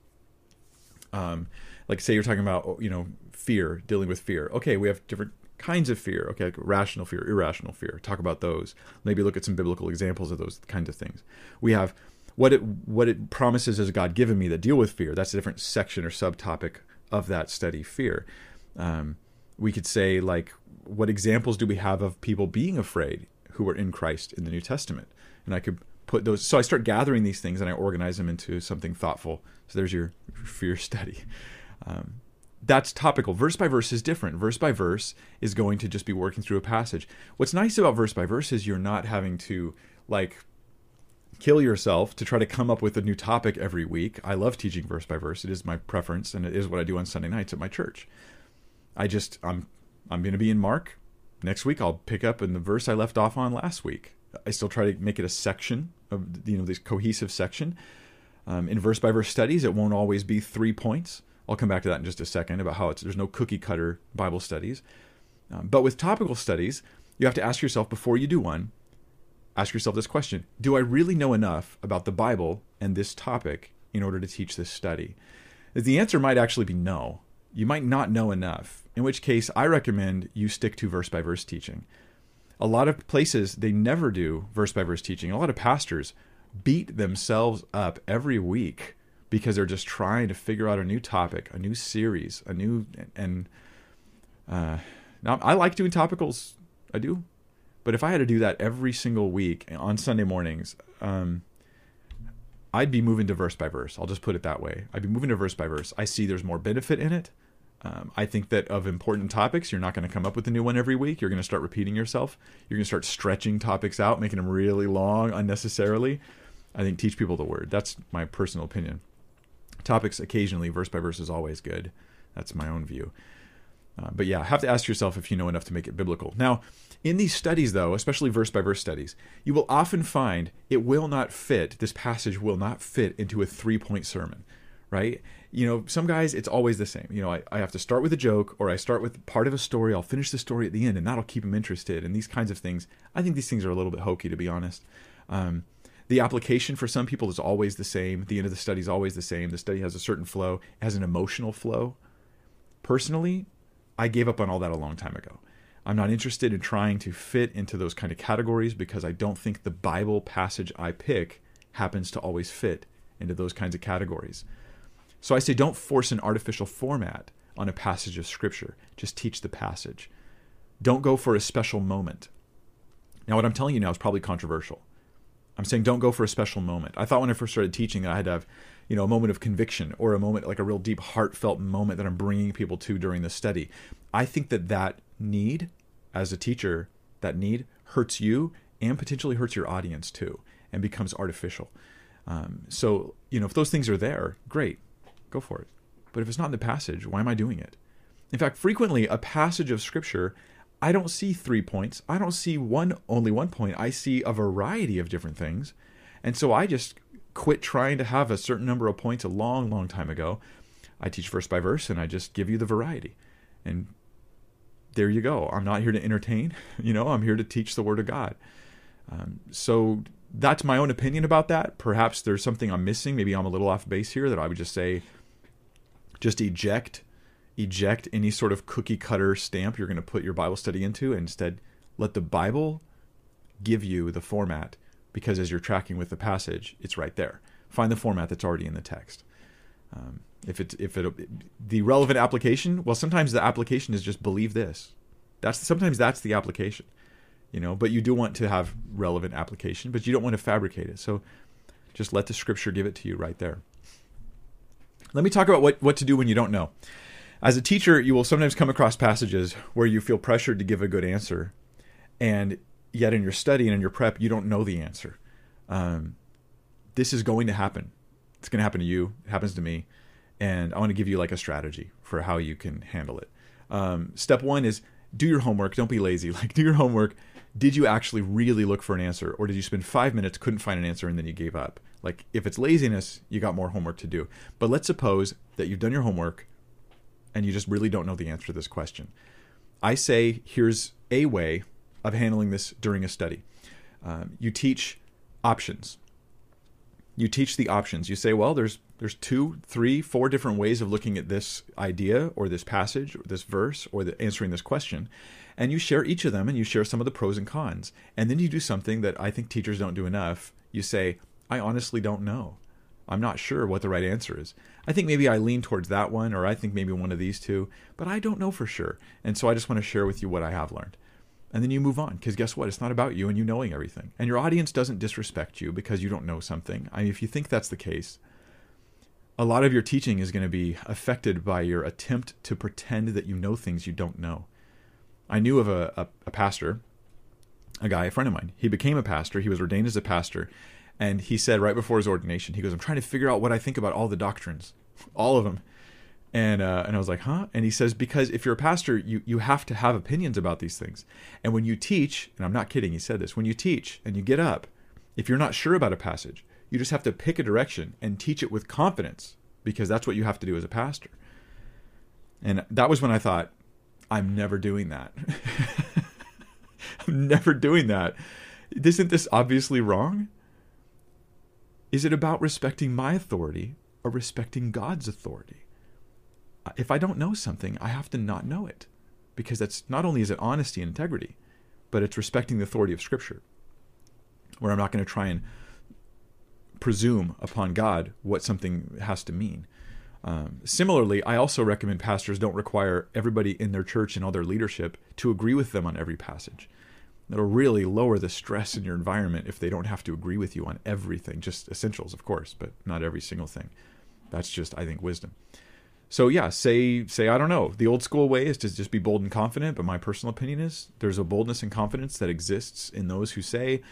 Um, like, say you're talking about, you know, fear, dealing with fear. Okay, we have different kinds of fear. Okay, rational fear, irrational fear. Talk about those. Maybe look at some biblical examples of those kinds of things. We have what it what it promises has God given me that deal with fear. That's a different section or subtopic of that study. Fear. Um, we could say like, what examples do we have of people being afraid who were in Christ in the New Testament? And I could put those. So I start gathering these things and I organize them into something thoughtful. So there's your fear study. Um, that's topical. Verse by verse is different. Verse by verse is going to just be working through a passage. What's nice about verse by verse is you're not having to like kill yourself to try to come up with a new topic every week. I love teaching verse by verse. It is my preference and it is what I do on Sunday nights at my church. I just I'm I'm going to be in Mark. Next week I'll pick up in the verse I left off on last week. I still try to make it a section of you know this cohesive section. Um, in verse by verse studies, it won't always be three points I'll come back to that in just a second about how it's there's no cookie cutter Bible studies. Um, but with topical studies, you have to ask yourself before you do one, ask yourself this question Do I really know enough about the Bible and this topic in order to teach this study? The answer might actually be no. You might not know enough, in which case I recommend you stick to verse by verse teaching. A lot of places, they never do verse by verse teaching. A lot of pastors beat themselves up every week because they're just trying to figure out a new topic, a new series, a new and uh, now I like doing topicals, I do, but if I had to do that every single week on Sunday mornings, um, I'd be moving to verse by verse. I'll just put it that way. I'd be moving to verse by verse. I see there's more benefit in it. Um, I think that of important topics, you're not going to come up with a new one every week. You're going to start repeating yourself. You're going to start stretching topics out, making them really long unnecessarily. I think teach people the word. That's my personal opinion. Topics occasionally, verse by verse, is always good. That's my own view. Uh, but yeah, have to ask yourself if you know enough to make it biblical. Now, in these studies, though, especially verse by verse studies, you will often find it will not fit, this passage will not fit into a three point sermon, right? You know, some guys, it's always the same. You know, I, I have to start with a joke or I start with part of a story, I'll finish the story at the end, and that'll keep them interested. And these kinds of things, I think these things are a little bit hokey, to be honest. Um, the application for some people is always the same. The end of the study is always the same. The study has a certain flow, it has an emotional flow. Personally, I gave up on all that a long time ago. I'm not interested in trying to fit into those kind of categories because I don't think the Bible passage I pick happens to always fit into those kinds of categories. So I say don't force an artificial format on a passage of Scripture. Just teach the passage. Don't go for a special moment. Now, what I'm telling you now is probably controversial. I'm saying don't go for a special moment. I thought when I first started teaching that I had to have, you know, a moment of conviction or a moment like a real deep heartfelt moment that I'm bringing people to during the study. I think that that need as a teacher, that need hurts you and potentially hurts your audience too and becomes artificial. Um, so, you know, if those things are there, great, go for it. But if it's not in the passage, why am I doing it? In fact, frequently a passage of scripture I don't see three points. I don't see one only one point. I see a variety of different things. And so I just quit trying to have a certain number of points a long, long time ago. I teach verse by verse and I just give you the variety. And there you go. I'm not here to entertain, you know, I'm here to teach the word of God. Um, so that's my own opinion about that. Perhaps there's something I'm missing. Maybe I'm a little off base here that I would just say, just eject eject any sort of cookie cutter stamp you're going to put your Bible study into and instead let the Bible give you the format because as you're tracking with the passage, it's right there. Find the format that's already in the text. Um, if it if it the relevant application, well, sometimes the application is just believe this. That's sometimes that's the application, you know. But you do want to have relevant application, but you don't want to fabricate it. So just let the scripture give it to you right there. Let me talk about what what to do when you don't know. As a teacher, you will sometimes come across passages where you feel pressured to give a good answer, and yet in your study and in your prep, you don't know the answer. Um, this is going to happen. It's going to happen to you. It happens to me, and I want to give you like a strategy for how you can handle it. Um, step one is do your homework. Don't be lazy. Like do your homework. Did you actually really look for an answer, or did you spend five minutes couldn't find an answer and then you gave up? Like if it's laziness, you got more homework to do. But let's suppose that you've done your homework and you just really don't know the answer to this question. I say here's a way of handling this during a study. Um, you teach options. You teach the options. You say, well, there's there's two, three, four different ways of looking at this idea or this passage or this verse or the, answering this question, and you share each of them and you share some of the pros and cons. And then you do something that I think teachers don't do enough. You say, I honestly don't know. I'm not sure what the right answer is. I think maybe I lean towards that one, or I think maybe one of these two, but I don't know for sure. And so I just want to share with you what I have learned. And then you move on, because guess what? It's not about you and you knowing everything. And your audience doesn't disrespect you because you don't know something. I mean, if you think that's the case, a lot of your teaching is going to be affected by your attempt to pretend that you know things you don't know. I knew of a, a, a pastor, a guy, a friend of mine. He became a pastor, he was ordained as a pastor and he said right before his ordination, he goes, "I'm trying to figure out what I think about all the doctrines, all of them." And uh, and I was like, "Huh?" And he says, "Because if you're a pastor, you you have to have opinions about these things, and when you teach, and I'm not kidding, he said this, when you teach and you get up, if you're not sure about a passage, you just have to pick a direction and teach it with confidence, because that's what you have to do as a pastor." And that was when I thought, "I'm never doing that. I'm never doing that. Isn't this obviously wrong?" Is it about respecting my authority or respecting God's authority? If I don't know something, I have to not know it because that's not only is it honesty and integrity, but it's respecting the authority of Scripture, where I'm not going to try and presume upon God what something has to mean. Um, similarly, I also recommend pastors don't require everybody in their church and all their leadership to agree with them on every passage. That'll really lower the stress in your environment if they don't have to agree with you on everything, just essentials, of course, but not every single thing. That's just, I think, wisdom. So yeah, say say I don't know. The old school way is to just be bold and confident, but my personal opinion is there's a boldness and confidence that exists in those who say,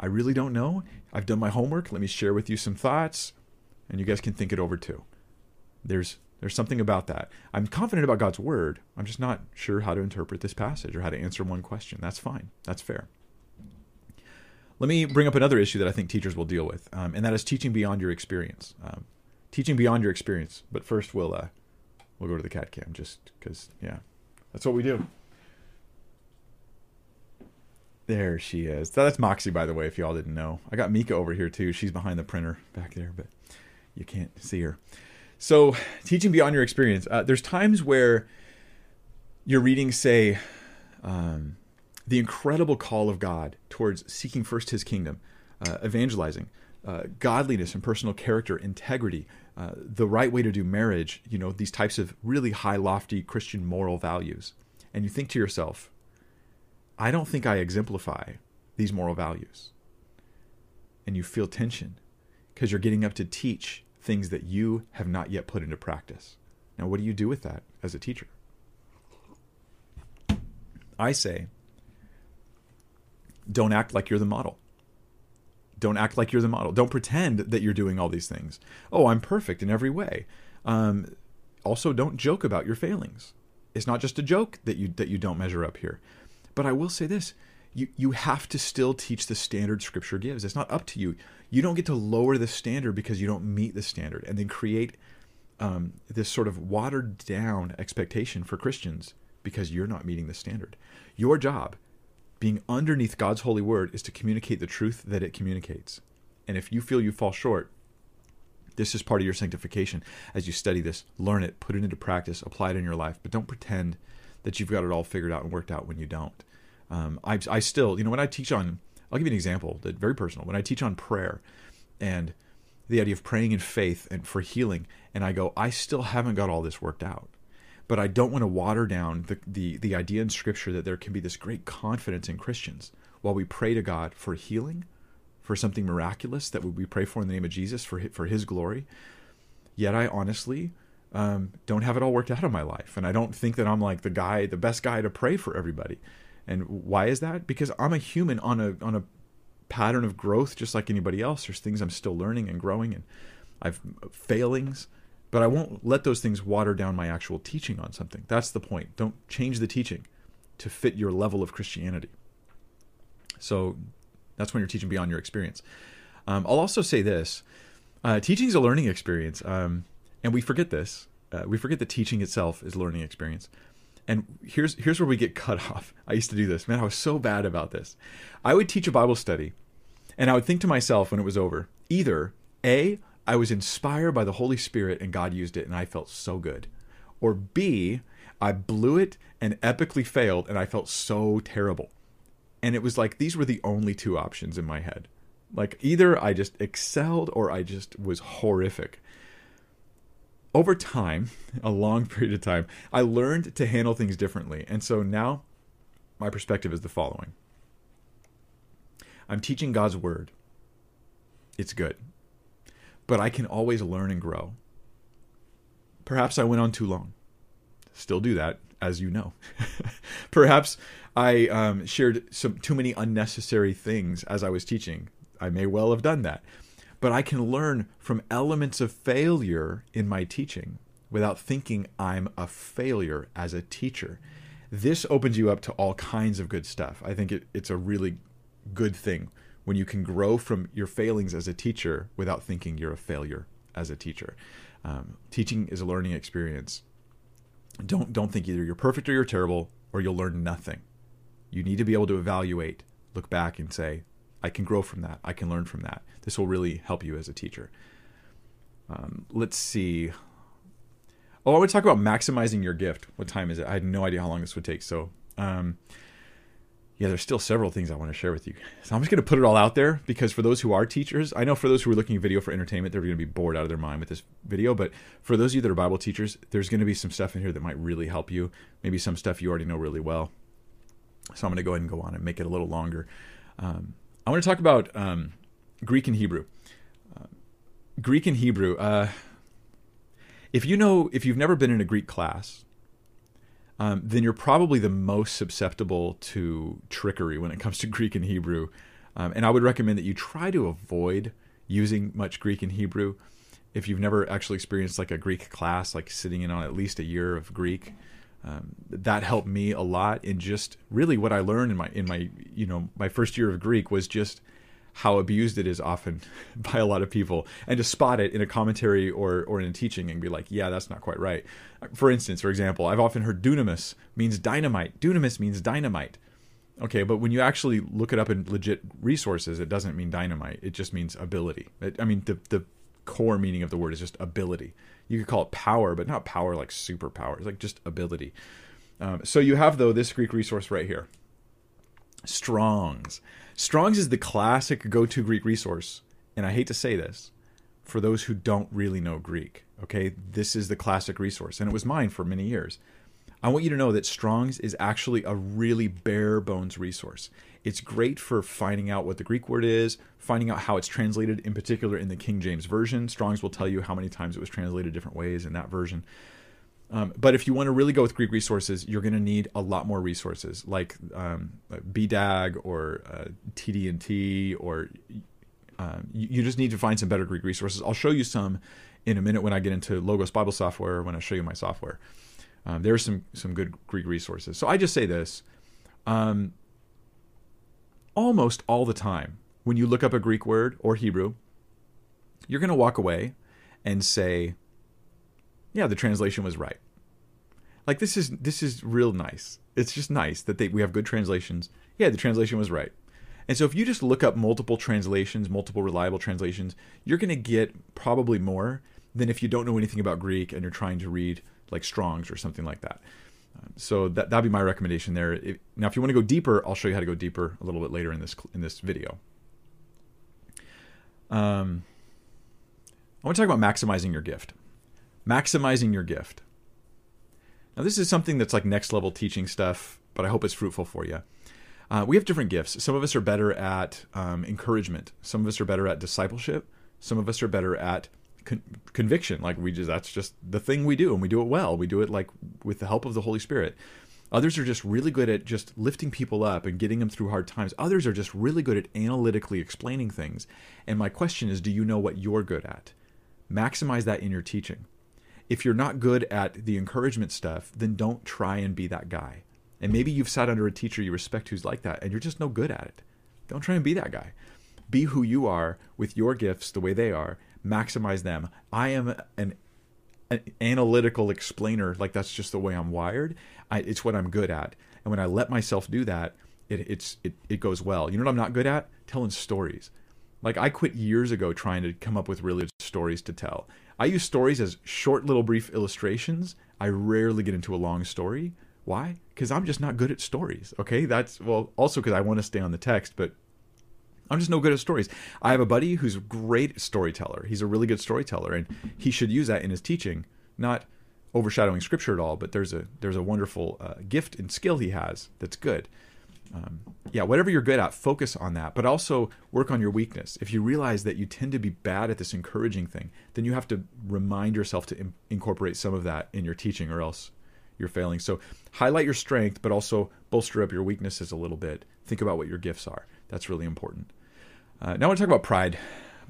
I really don't know. I've done my homework. Let me share with you some thoughts, and you guys can think it over too. There's there's something about that. I'm confident about God's word. I'm just not sure how to interpret this passage or how to answer one question. That's fine. That's fair. Let me bring up another issue that I think teachers will deal with, um, and that is teaching beyond your experience. Um, teaching beyond your experience. But first, we'll uh, we'll go to the cat cam just because, yeah, that's what we do. There she is. That's Moxie, by the way, if y'all didn't know. I got Mika over here too. She's behind the printer back there, but you can't see her. So, teaching beyond your experience. Uh, there's times where your readings say um, the incredible call of God towards seeking first His kingdom, uh, evangelizing, uh, godliness and personal character, integrity, uh, the right way to do marriage. You know these types of really high, lofty Christian moral values, and you think to yourself, I don't think I exemplify these moral values. And you feel tension because you're getting up to teach things that you have not yet put into practice. Now, what do you do with that as a teacher? I say, don't act like you're the model. Don't act like you're the model. Don't pretend that you're doing all these things. Oh, I'm perfect in every way. Um, also, don't joke about your failings. It's not just a joke that you that you don't measure up here. But I will say this: you you have to still teach the standard Scripture gives. It's not up to you. You don't get to lower the standard because you don't meet the standard, and then create um, this sort of watered down expectation for Christians because you're not meeting the standard. Your job, being underneath God's holy word, is to communicate the truth that it communicates. And if you feel you fall short, this is part of your sanctification. As you study this, learn it, put it into practice, apply it in your life, but don't pretend that you've got it all figured out and worked out when you don't. Um, I, I still, you know, when I teach on I'll give you an example that very personal. When I teach on prayer and the idea of praying in faith and for healing, and I go, I still haven't got all this worked out. But I don't want to water down the, the, the idea in Scripture that there can be this great confidence in Christians while we pray to God for healing, for something miraculous that we pray for in the name of Jesus for, for His glory. Yet I honestly um, don't have it all worked out in my life. And I don't think that I'm like the guy, the best guy to pray for everybody. And why is that? Because I'm a human on a on a pattern of growth just like anybody else. There's things I'm still learning and growing and I've failings, but I won't let those things water down my actual teaching on something. That's the point. Don't change the teaching to fit your level of Christianity. So that's when you're teaching beyond your experience. Um, I'll also say this: uh, teaching is a learning experience, um, and we forget this. Uh, we forget that teaching itself is learning experience. And here's here's where we get cut off. I used to do this. Man, I was so bad about this. I would teach a Bible study, and I would think to myself when it was over, either A, I was inspired by the Holy Spirit and God used it and I felt so good. Or B, I blew it and epically failed and I felt so terrible. And it was like these were the only two options in my head. Like either I just excelled or I just was horrific over time, a long period of time, I learned to handle things differently. And so now my perspective is the following I'm teaching God's word. It's good. But I can always learn and grow. Perhaps I went on too long. Still do that, as you know. Perhaps I um, shared some too many unnecessary things as I was teaching. I may well have done that but I can learn from elements of failure in my teaching without thinking I'm a failure as a teacher. This opens you up to all kinds of good stuff. I think it, it's a really good thing when you can grow from your failings as a teacher without thinking you're a failure as a teacher. Um, teaching is a learning experience. Don't don't think either you're perfect or you're terrible or you'll learn nothing. You need to be able to evaluate, look back, and say, I can grow from that. I can learn from that. This will really help you as a teacher. Um, let's see. Oh, I would talk about maximizing your gift. What time is it? I had no idea how long this would take. So, um, yeah, there's still several things I want to share with you. So I'm just going to put it all out there because for those who are teachers, I know for those who are looking at video for entertainment, they're going to be bored out of their mind with this video. But for those of you that are Bible teachers, there's going to be some stuff in here that might really help you. Maybe some stuff you already know really well. So I'm going to go ahead and go on and make it a little longer. Um, I want to talk about um, Greek and Hebrew. Uh, Greek and Hebrew. Uh, if you know, if you've never been in a Greek class, um, then you're probably the most susceptible to trickery when it comes to Greek and Hebrew. Um, and I would recommend that you try to avoid using much Greek and Hebrew if you've never actually experienced like a Greek class, like sitting in on at least a year of Greek. Um, that helped me a lot in just really what I learned in my in my you know my first year of Greek was just how abused it is often by a lot of people and to spot it in a commentary or or in a teaching and be like yeah that's not quite right. For instance for example i've often heard dunamis means dynamite. Dunamis means dynamite. Okay but when you actually look it up in legit resources it doesn't mean dynamite. It just means ability. I mean the the core meaning of the word is just ability you could call it power but not power like superpower it's like just ability um, so you have though this greek resource right here strong's Strong's is the classic go to Greek resource. And I hate to say this for those who don't really know Greek. Okay, this is the classic resource, and it was mine for many years. I want you to know that Strong's is actually a really bare bones resource. It's great for finding out what the Greek word is, finding out how it's translated, in particular in the King James Version. Strong's will tell you how many times it was translated different ways in that version. Um, but if you want to really go with Greek resources, you're going to need a lot more resources like um, BDAG or uh, TDNT or um, you, you, just need to find some better Greek resources. I'll show you some in a minute when I get into Logos Bible software when I show you my software. Um, there's some some good Greek resources. So I just say this: um, almost all the time when you look up a Greek word or Hebrew, you're going to walk away and say, yeah, the translation was right. Like this is this is real nice. It's just nice that they we have good translations. Yeah, the translation was right. And so if you just look up multiple translations, multiple reliable translations, you're going to get probably more than if you don't know anything about Greek and you're trying to read like Strong's or something like that. Um, so that that'd be my recommendation there. If, now, if you want to go deeper, I'll show you how to go deeper a little bit later in this in this video. Um, I want to talk about maximizing your gift maximizing your gift. Now, this is something that's like next level teaching stuff, but I hope it's fruitful for you. Uh, we have different gifts. Some of us are better at um, encouragement. Some of us are better at discipleship. Some of us are better at con- conviction. Like we just that's just the thing we do, and we do it well. We do it like with the help of the Holy Spirit. Others are just really good at just lifting people up and getting them through hard times. Others are just really good at analytically explaining things. And my question is, do you know what you're good at? Maximize that in your teaching if you're not good at the encouragement stuff, then don't try and be that guy. And maybe you've sat under a teacher you respect who's like that and you're just no good at it. Don't try and be that guy. Be who you are with your gifts the way they are. Maximize them. I am an, an analytical explainer. Like that's just the way I'm wired. I, it's what I'm good at. And when I let myself do that, it, it's it, it goes well. You know what I'm not good at? Telling stories. Like I quit years ago trying to come up with really stories to tell. I use stories as short little brief illustrations. I rarely get into a long story. Why? Because I'm just not good at stories. Okay, that's well, also because I want to stay on the text, but I'm just no good at stories. I have a buddy who's a great storyteller. He's a really good storyteller, and he should use that in his teaching, not overshadowing scripture at all. But there's a there's a wonderful uh, gift and skill he has that's good um, yeah, whatever you're good at, focus on that, but also work on your weakness. If you realize that you tend to be bad at this encouraging thing, then you have to remind yourself to Im- incorporate some of that in your teaching, or else you're failing. So highlight your strength, but also bolster up your weaknesses a little bit. Think about what your gifts are. That's really important. Uh, now I want to talk about pride.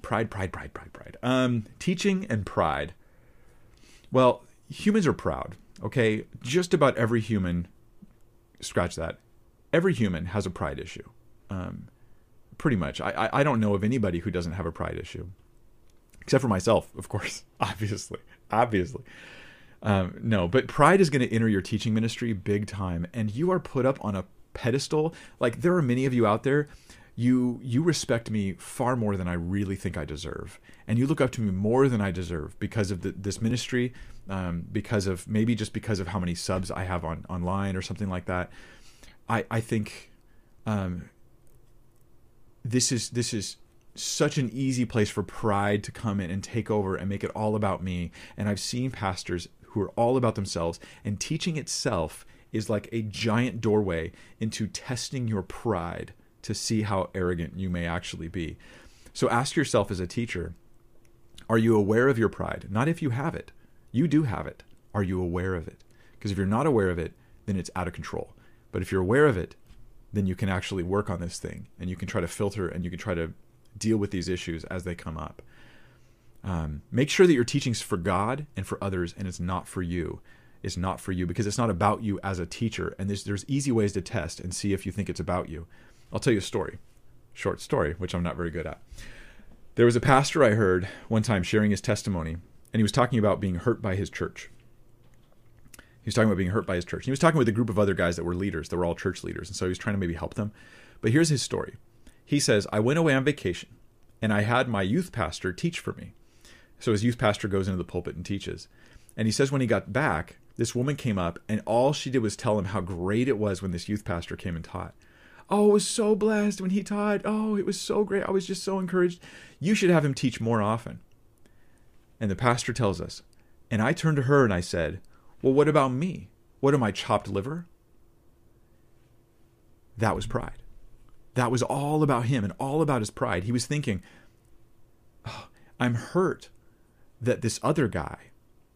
Pride, pride, pride, pride, pride. Um, teaching and pride. Well, humans are proud. Okay, just about every human. Scratch that every human has a pride issue. Um, pretty much. I, I don't know of anybody who doesn't have a pride issue, except for myself, of course. Obviously, obviously. Um, no, but pride is going to enter your teaching ministry big time, and you are put up on a pedestal. Like there are many of you out there. You you respect me far more than I really think I deserve, and you look up to me more than I deserve because of the, this ministry, um, because of maybe just because of how many subs I have on online or something like that. I I think um, this is this is such an easy place for pride to come in and take over and make it all about me. And I've seen pastors who are all about themselves, and teaching itself is like a giant doorway into testing your pride to see how arrogant you may actually be. So ask yourself as a teacher are you aware of your pride? Not if you have it. You do have it. Are you aware of it? Because if you're not aware of it, then it's out of control. But if you're aware of it, then you can actually work on this thing and you can try to filter and you can try to deal with these issues as they come up. Um, make sure that your teaching's for God and for others and it's not for you. It's not for you because it's not about you as a teacher. And there's, there's easy ways to test and see if you think it's about you. I'll tell you a story, short story, which I'm not very good at. There was a pastor I heard one time sharing his testimony, and he was talking about being hurt by his church. He was talking about being hurt by his church. He was talking with a group of other guys that were leaders, that were all church leaders, and so he was trying to maybe help them. But here's his story. He says, I went away on vacation, and I had my youth pastor teach for me. So his youth pastor goes into the pulpit and teaches. And he says when he got back, this woman came up, and all she did was tell him how great it was when this youth pastor came and taught. Oh, I was so blessed when he taught. Oh, it was so great. I was just so encouraged. You should have him teach more often. And the pastor tells us, and I turned to her and I said, Well, what about me? What am I, chopped liver? That was pride. That was all about him and all about his pride. He was thinking, oh, I'm hurt that this other guy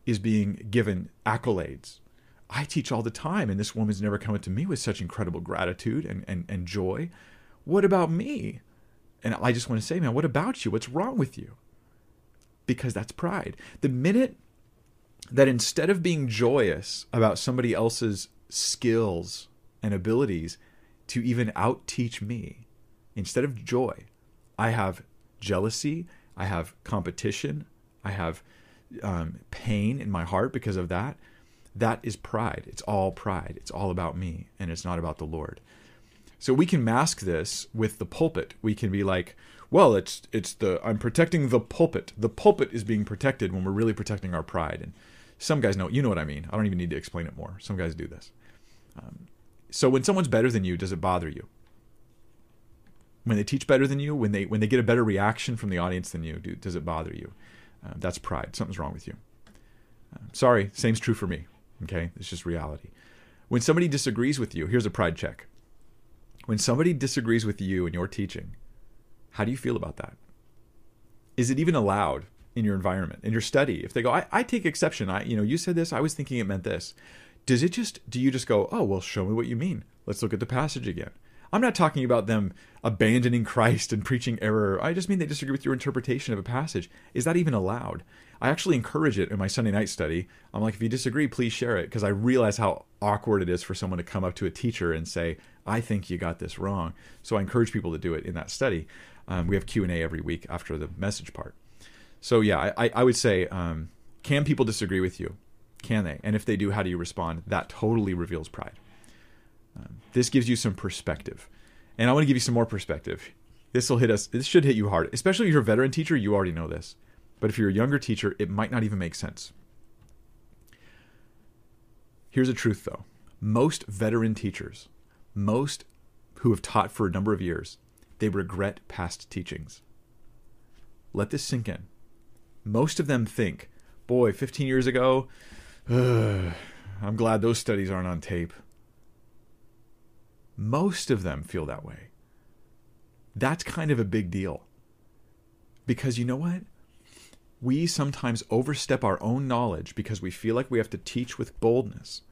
is being given accolades I teach all the time, and this woman's never come up to me with such incredible gratitude and, and, and joy. What about me? And I just want to say, man, what about you? What's wrong with you? Because that's pride. The minute that instead of being joyous about somebody else's skills and abilities to even out teach me, instead of joy, I have jealousy, I have competition, I have um, pain in my heart because of that that is pride. It's all pride. It's all about me, and it's not about the Lord. So we can mask this with the pulpit. We can be like, well, it's it's the I'm protecting the pulpit. The pulpit is being protected when we're really protecting our pride. And some guys know, you know what I mean. I don't even need to explain it more. Some guys do this. Um, so when someone's better than you, does it bother you? When they teach better than you, when they when they get a better reaction from the audience than you, do, does it bother you? Uh, that's pride. Something's wrong with you. Uh, sorry, same's true for me. Okay, it's just reality. When somebody disagrees with you, here's a pride check. When somebody disagrees with you and your teaching, how do you feel about that? Is it even allowed in your environment, in your study? If they go, I, I take exception. I, you know, you said this. I was thinking it meant this. Does it just? Do you just go, oh well, show me what you mean. Let's look at the passage again. I'm not talking about them abandoning Christ and preaching error. I just mean they disagree with your interpretation of a passage. Is that even allowed? I actually encourage it in my Sunday night study. I'm like, if you disagree, please share it because I realize how awkward it is for someone to come up to a teacher and say, "I think you got this wrong." So I encourage people to do it in that study. Um, we have Q and A every week after the message part. So yeah, I, I would say, um, can people disagree with you? Can they? And if they do, how do you respond? That totally reveals pride. Um, this gives you some perspective, and I want to give you some more perspective. This will hit us. This should hit you hard, especially if you're a veteran teacher. You already know this. But if you're a younger teacher, it might not even make sense. Here's the truth though most veteran teachers, most who have taught for a number of years, they regret past teachings. Let this sink in. Most of them think, boy, 15 years ago, I'm glad those studies aren't on tape. Most of them feel that way. That's kind of a big deal. Because you know what? We sometimes overstep our own knowledge because we feel like we have to teach with boldness,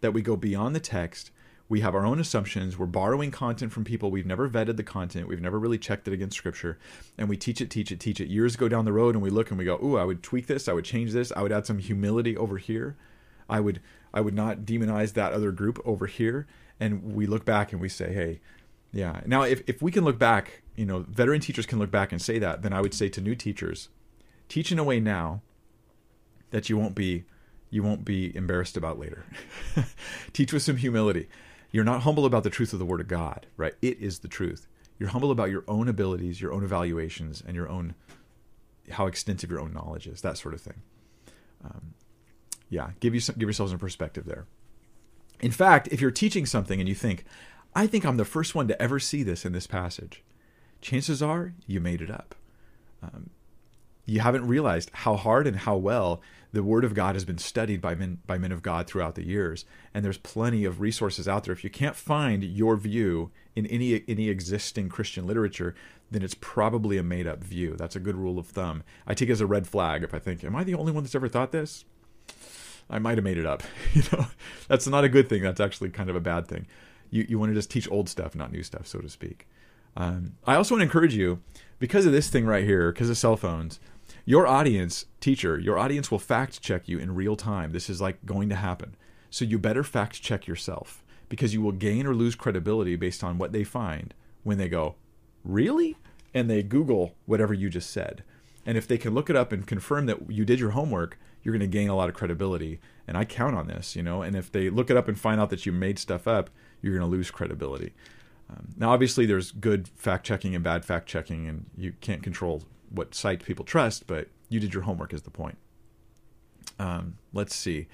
that we go beyond the text. We have our own assumptions. We're borrowing content from people. We've never vetted the content. We've never really checked it against scripture. And we teach it, teach it, teach it. Years go down the road and we look and we go, Ooh, I would tweak this. I would change this. I would add some humility over here. I would I would not demonize that other group over here. And we look back and we say, Hey, yeah. Now if, if we can look back, you know, veteran teachers can look back and say that, then I would say to new teachers, teach in a way now that you won't be you won't be embarrassed about later. teach with some humility. You're not humble about the truth of the word of God, right? It is the truth. You're humble about your own abilities, your own evaluations, and your own how extensive your own knowledge is, that sort of thing. Um, yeah, give you some, give yourselves some perspective there. In fact, if you're teaching something and you think, I think I'm the first one to ever see this in this passage, chances are you made it up. Um, you haven't realized how hard and how well the Word of God has been studied by men by men of God throughout the years, and there's plenty of resources out there. If you can't find your view in any any existing Christian literature, then it's probably a made up view. That's a good rule of thumb. I take it as a red flag if I think, am I the only one that's ever thought this? I might have made it up. you know, that's not a good thing. That's actually kind of a bad thing. You you want to just teach old stuff, not new stuff, so to speak. Um, I also want to encourage you because of this thing right here, because of cell phones your audience, teacher, your audience will fact check you in real time. This is like going to happen. So you better fact check yourself because you will gain or lose credibility based on what they find when they go, Really? And they Google whatever you just said. And if they can look it up and confirm that you did your homework, you're going to gain a lot of credibility. And I count on this, you know. And if they look it up and find out that you made stuff up, you're going to lose credibility. Um, now, obviously, there's good fact checking and bad fact checking, and you can't control what site people trust, but you did your homework is the point. Um, let's see.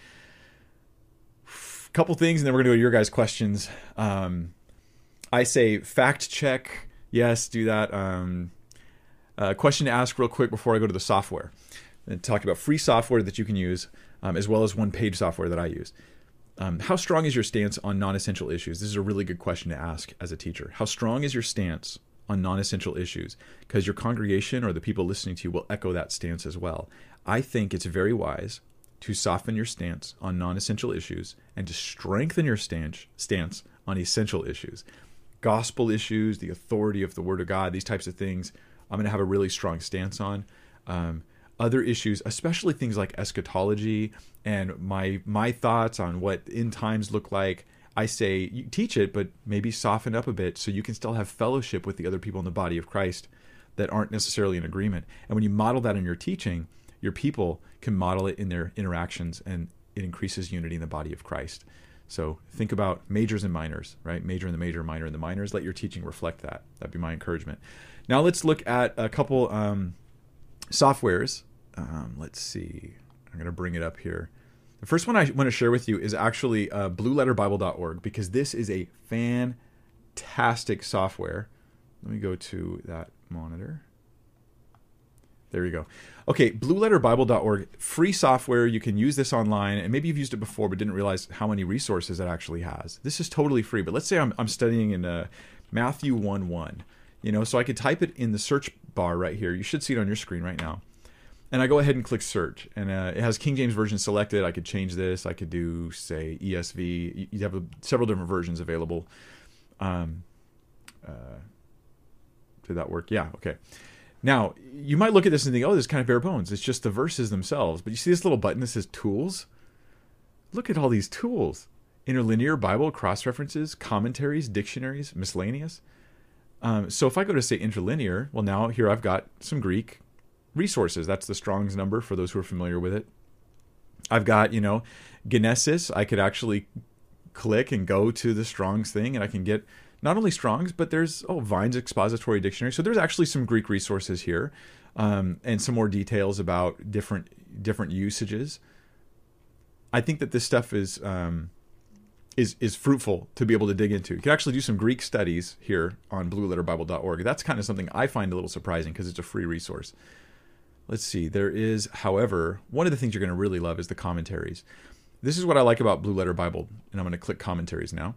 A couple things, and then we're going to go to your guys' questions. Um, I say fact check. Yes, do that. Um, uh, question to ask real quick before I go to the software and talk about free software that you can use, um, as well as one page software that I use. Um, how strong is your stance on non essential issues? This is a really good question to ask as a teacher. How strong is your stance on non essential issues because your congregation or the people listening to you will echo that stance as well. I think it's very wise to soften your stance on non essential issues and to strengthen your stance, stance on essential issues. Gospel issues, the authority of the Word of God, these types of things, I'm going to have a really strong stance on. Um, other issues, especially things like eschatology and my my thoughts on what end times look like, I say you teach it, but maybe soften up a bit so you can still have fellowship with the other people in the body of Christ that aren't necessarily in agreement. And when you model that in your teaching, your people can model it in their interactions and it increases unity in the body of Christ. So think about majors and minors, right? Major in the major, minor in the minors. Let your teaching reflect that. That'd be my encouragement. Now let's look at a couple um, softwares. Um, let's see. I'm going to bring it up here. The first one I want to share with you is actually uh, blueletterbible.org because this is a fantastic software. Let me go to that monitor. There you go. Okay, blueletterbible.org, free software. You can use this online, and maybe you've used it before but didn't realize how many resources it actually has. This is totally free, but let's say I'm, I'm studying in uh, Matthew 1 1. You know, so I could type it in the search bar right here. You should see it on your screen right now and I go ahead and click search, and uh, it has King James version selected. I could change this. I could do say ESV. You have a, several different versions available. Um, uh, did that work? Yeah. Okay. Now you might look at this and think, "Oh, this is kind of bare bones. It's just the verses themselves." But you see this little button that says Tools. Look at all these tools: interlinear Bible, cross references, commentaries, dictionaries, miscellaneous. Um, so if I go to say interlinear, well, now here I've got some Greek, resources. That's the Strong's number for those who are familiar with it. I've got, you know, Genesis. I could actually click and go to the Strong's thing and I can get not only Strong's, but there's, oh, Vine's Expository Dictionary. So there's actually some Greek resources here um, and some more details about different different usages. I think that this stuff is um, is is fruitful to be able to dig into. You can actually do some Greek studies here on blueletterbible.org. That's kind of something I find a little surprising because it's a free resource. Let's see. There is, however, one of the things you're going to really love is the commentaries. This is what I like about Blue Letter Bible, and I'm going to click commentaries now.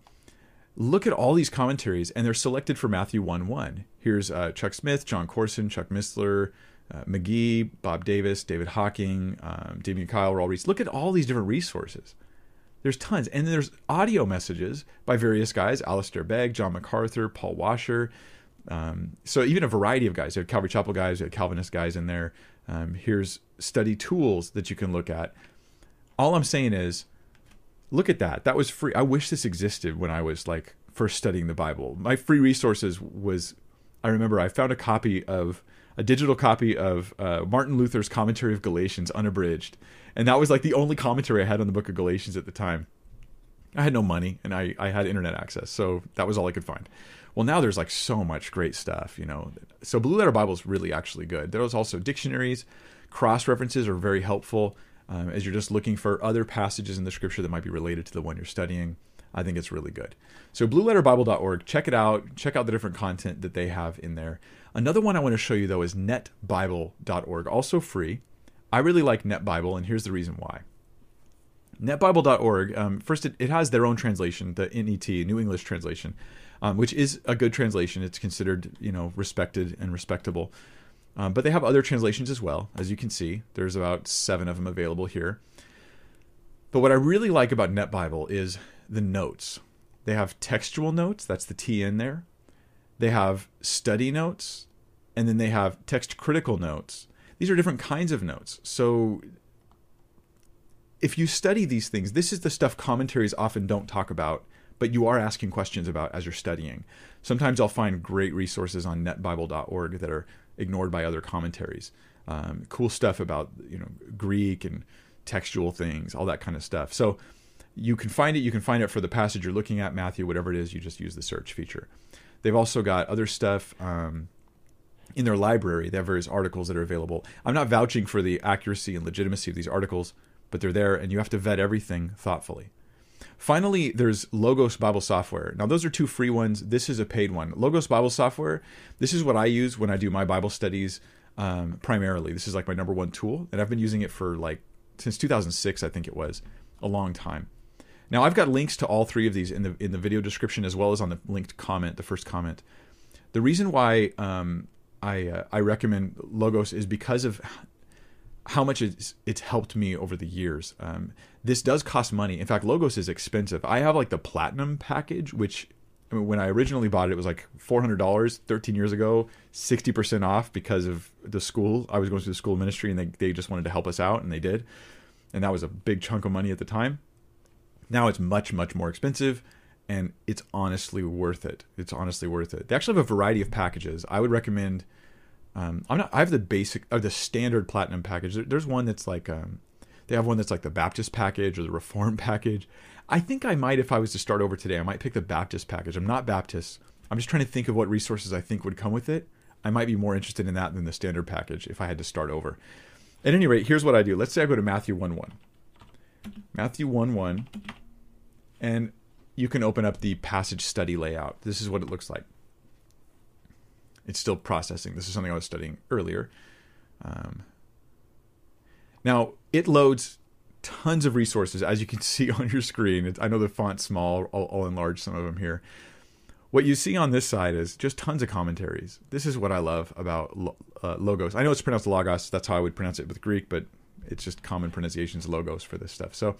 Look at all these commentaries, and they're selected for Matthew 1 1. Here's uh, Chuck Smith, Jon Courson, Chuck Missler, uh, McGee, Bob Davis, David Hocking, um, David Kyle, Raul Ries. Look at all these different resources. There's tons. And there's audio messages by various guys Alistair Begg, John MacArthur, Paul Washer. Um, so even a variety of guys. There are Calvary Chapel guys, you have Calvinist guys in there. Um, here's study tools that you can look at. All I'm saying is, look at that. That was free. I wish this existed when I was like first studying the Bible. My free resources was, I remember I found a copy of a digital copy of uh, Martin Luther's commentary of Galatians unabridged, and that was like the only commentary I had on the book of Galatians at the time. I had no money and I, I had internet access, so that was all I could find. Well, now there's like so much great stuff, you know. So Blue Letter Bible is really actually good. There's also dictionaries, cross references are very helpful um, as you're just looking for other passages in the scripture that might be related to the one you're studying. I think it's really good. So blueletterbible.org, check it out. Check out the different content that they have in there. Another one I want to show you though is netbible.org, also free. I really like NetBible, and here's the reason why. NetBible.org, um, first, it, it, has their own translation, the NET, New English Translation, um, which is a good translation. It's considered, you know, respected and respectable. Um, but they have other translations as well, as you can see. There's about seven of them available here. But what I really like about NetBible is the notes. They have textual notes, that's the T in there. They have study notes, and then they have text critical notes. These are different kinds of notes. So if you study these things, this is the stuff commentaries often don't talk about, but you are asking questions about as you're studying. Sometimes I'll find great resources on netbible.org that are ignored by other commentaries. Um, cool stuff about you know Greek and textual things, all that kind of stuff. So you can find it. You can find it for the passage you're looking at, Matthew, whatever it is. You just use the search feature. They've also got other stuff um, in their library. They have various articles that are available. I'm not vouching for the accuracy and legitimacy of these articles, but they're there, and you have to vet everything thoughtfully. Finally, there's Logos Bible Software. Now, those are two free ones. This is a paid one. Logos Bible Software, this is what I use when I do my Bible studies um, primarily. This is like my number one tool, and I've been using it for like since 2006, I think it was, a long time. Now I've got links to all three of these in the in the video description as well as on the linked comment, the first comment. The reason why um, I uh, I recommend Logos is because of how much it's it's helped me over the years. Um, this does cost money. In fact, Logos is expensive. I have like the platinum package, which I mean, when I originally bought it, it was like four hundred dollars. Thirteen years ago, sixty percent off because of the school. I was going to the school ministry, and they they just wanted to help us out, and they did. And that was a big chunk of money at the time. Now it's much, much more expensive, and it's honestly worth it. It's honestly worth it. They actually have a variety of packages. I would recommend. Um, I'm not. I have the basic or the standard platinum package. There's one that's like. Um, they have one that's like the Baptist package or the Reform package. I think I might, if I was to start over today, I might pick the Baptist package. I'm not Baptist. I'm just trying to think of what resources I think would come with it. I might be more interested in that than the standard package if I had to start over. At any rate, here's what I do. Let's say I go to Matthew 1 1. Matthew 1 1. And you can open up the passage study layout. This is what it looks like. It's still processing. This is something I was studying earlier. Um, now, it loads tons of resources, as you can see on your screen. I know the font's small, I'll, I'll enlarge some of them here. What you see on this side is just tons of commentaries. This is what I love about uh, logos. I know it's pronounced logos. That's how I would pronounce it with Greek, but it's just common pronunciations logos for this stuff. So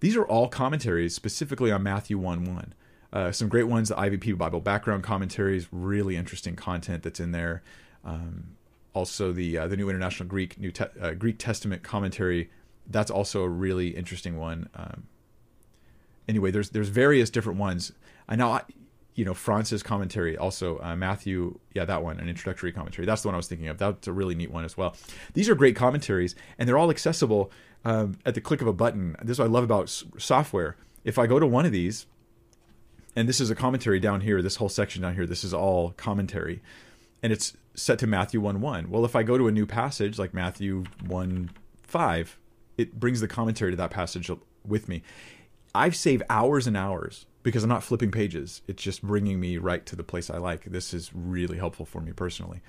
these are all commentaries specifically on Matthew 1 1. Uh, some great ones, the IVP Bible background commentaries, really interesting content that's in there. Um, also, the uh, the New International Greek New Te- uh, Greek Testament commentary, that's also a really interesting one. Um, anyway, there's there's various different ones. I know, I, you know, France's commentary, also uh, Matthew, yeah, that one, an introductory commentary. That's the one I was thinking of. That's a really neat one as well. These are great commentaries, and they're all accessible um, at the click of a button. This is what I love about software. If I go to one of these, and this is a commentary down here, this whole section down here, this is all commentary, and it's set to Matthew 1 1. Well, if I go to a new passage like Matthew 1 5, it brings the commentary to that passage with me. I've saved hours and hours because I'm not flipping pages. It's just bringing me right to the place I like. This is really helpful for me personally.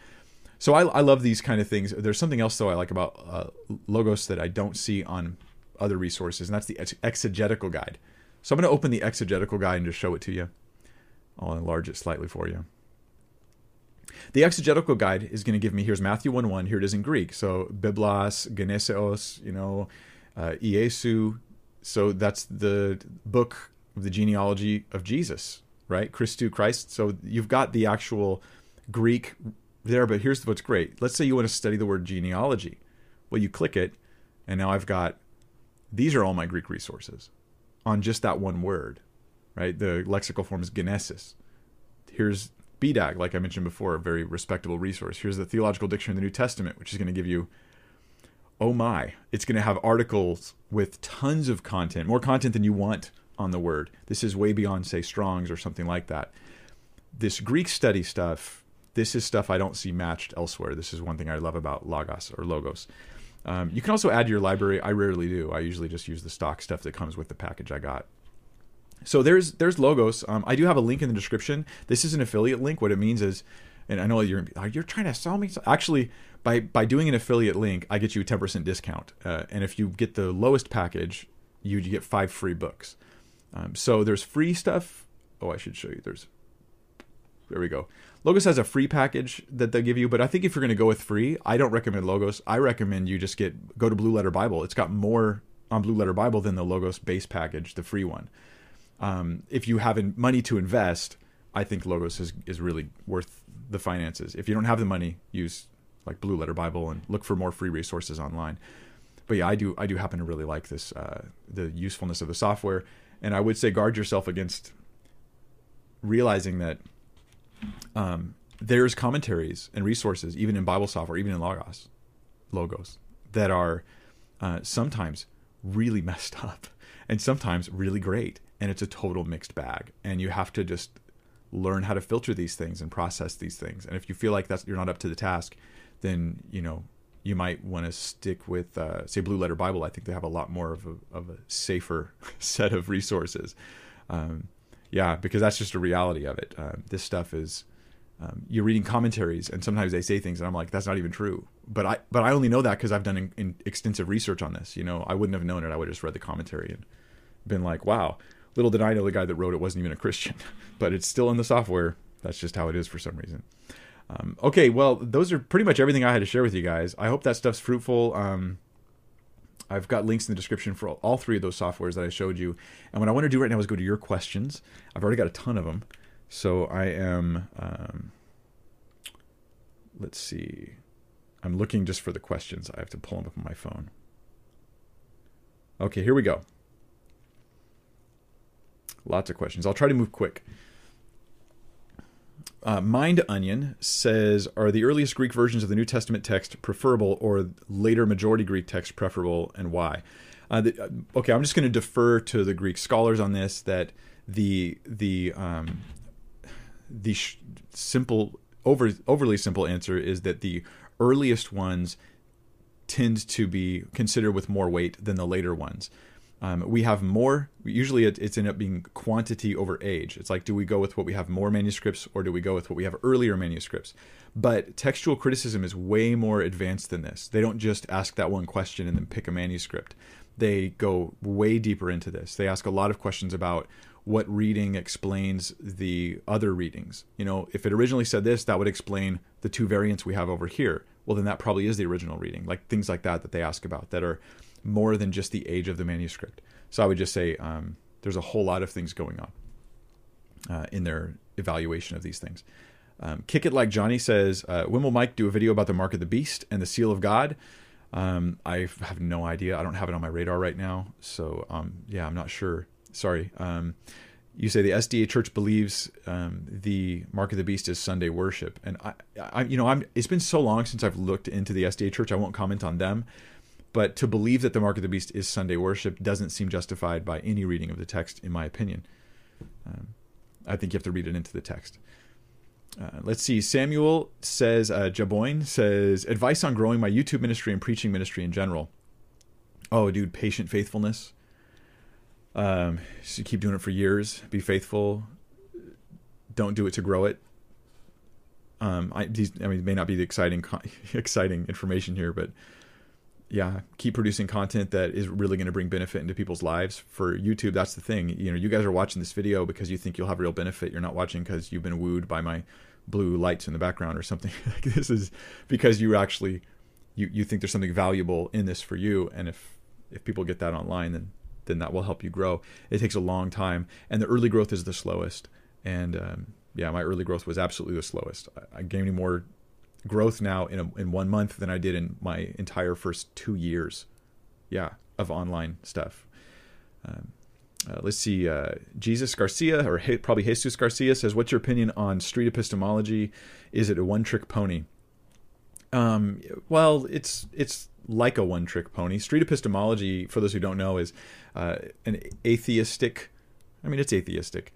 So I, I love these kind of things. There's something else though I like about uh, Logos that I don't see on other resources, and that's the exegetical guide. So I'm going to open the exegetical guide and just show it to you. I'll enlarge it slightly for you. The exegetical guide is going to give me here's Matthew 1 1. Here it is in Greek. So Biblos, Geneseos, you know, uh, Iesu. So that's the book of the genealogy of Jesus, right? Christu, Christ. So you've got the actual Greek there, but here's what's great. Let's say you want to study the word genealogy. Well, you click it, and now I've got these are all my Greek resources on just that one word, right? The lexical form is genesis. Here's BDAG, like I mentioned before, a very respectable resource. Here's the Theological Dictionary of the New Testament, which is going to give you, oh my, it's going to have articles with tons of content, more content than you want on the word. This is way beyond, say, Strong's or something like that. This Greek study stuff, this is stuff I don't see matched elsewhere. This is one thing I love about Logos or Logos. Um, you can also add to your library. I rarely do. I usually just use the stock stuff that comes with the package I got. So there's there's logos. Um, I do have a link in the description. This is an affiliate link. What it means is And I know you're you're trying to sell me. Actually, by by doing an affiliate link, I get you a ten percent discount. Uh, and if you get the lowest package, you, you get five free books. Um, so there's free stuff. Oh, I should show you. There's there we go. Logos has a free package that they give you, but I think if you're going to go with free, I don't recommend Logos. I recommend you just get go to Blue Letter Bible. It's got more on Blue Letter Bible than the Logos base package, the free one. Um, if you have money to invest, I think Logos is is really worth the finances. If you don't have the money, use like Blue Letter Bible and look for more free resources online. But yeah, I do I do happen to really like this uh, the usefulness of the software, and I would say guard yourself against realizing that um, there's commentaries and resources, even in Bible software, even in Logos, logos that are uh, sometimes really messed up and sometimes really great, and it's a total mixed bag. And you have to just learn how to filter these things and process these things. And if you feel like that's you're not up to the task, then you know you might want to stick with uh, say Blue Letter Bible. I think they have a lot more of a, of a safer set of resources. Um, yeah, because that's just a reality of it. Uh, this stuff is um, you're reading commentaries, and sometimes they say things, and I'm like, that's not even true. But I but I only know that because I've done in, in extensive research on this. You know, I wouldn't have known it. I would have just read the commentary and been like, wow. Little did I know the guy that wrote it wasn't even a Christian, but it's still in the software. That's just how it is for some reason. Um, okay, well, those are pretty much everything I had to share with you guys. I hope that stuff's fruitful. Um, I've got links in the description for all three of those softwares that I showed you. And what I want to do right now is go to your questions. I've already got a ton of them. So I am, um, let's see. I'm looking just for the questions. I have to pull them up on my phone. Okay, here we go. Lots of questions. I'll try to move quick. Uh, Mind Onion says, "Are the earliest Greek versions of the New Testament text preferable, or later majority Greek text preferable, and why?" Uh, the, uh, okay, I'm just going to defer to the Greek scholars on this. That the the um, the sh- simple over overly simple answer is that the earliest ones tend to be considered with more weight than the later ones. Um, we have more. Usually, it, it's end up being quantity over age. It's like, do we go with what we have more manuscripts, or do we go with what we have earlier manuscripts? But textual criticism is way more advanced than this. They don't just ask that one question and then pick a manuscript. They go way deeper into this. They ask a lot of questions about what reading explains the other readings. You know, if it originally said this, that would explain the two variants we have over here. Well, then that probably is the original reading. Like things like that that they ask about that are more than just the age of the manuscript. So I would just say um, there's a whole lot of things going on uh, in their evaluation of these things. Um, Kick It Like Johnny says, uh, when will Mike do a video about the mark of the beast and the seal of God? Um, I have no idea. I don't have it on my radar right now. So um, yeah, I'm not sure. Sorry. Um, you say the SDA Church believes um, the mark of the beast is Sunday worship, and I, I, you know, I'm. It's been so long since I've looked into the SDA Church. I won't comment on them. But to believe that the mark of the beast is Sunday worship doesn't seem justified by any reading of the text, in my opinion. Um, I think you have to read it into the text. Uh, let's see. Samuel says, uh, Jaboin says, advice on growing my YouTube ministry and preaching ministry in general. Oh, dude, patient faithfulness. Um, so keep doing it for years. Be faithful. Don't do it to grow it. Um, I, these, I mean, it may not be the exciting, exciting information here, but yeah, keep producing content that is really going to bring benefit into people's lives. For YouTube, that's the thing. You know, you guys are watching this video because you think you'll have real benefit. You're not watching because you've been wooed by my blue lights in the background or something. this is because you actually you you think there's something valuable in this for you. And if if people get that online, then then that will help you grow. It takes a long time, and the early growth is the slowest. And um, yeah, my early growth was absolutely the slowest. I, I gaining more growth now in a, in one month than I did in my entire first two years. Yeah, of online stuff. Um, uh, let's see. Uh, Jesus Garcia, or he, probably Jesus Garcia, says, "What's your opinion on street epistemology? Is it a one-trick pony?" Um, well, it's it's like a one-trick pony. Street epistemology, for those who don't know, is uh, an atheistic. I mean, it's atheistic.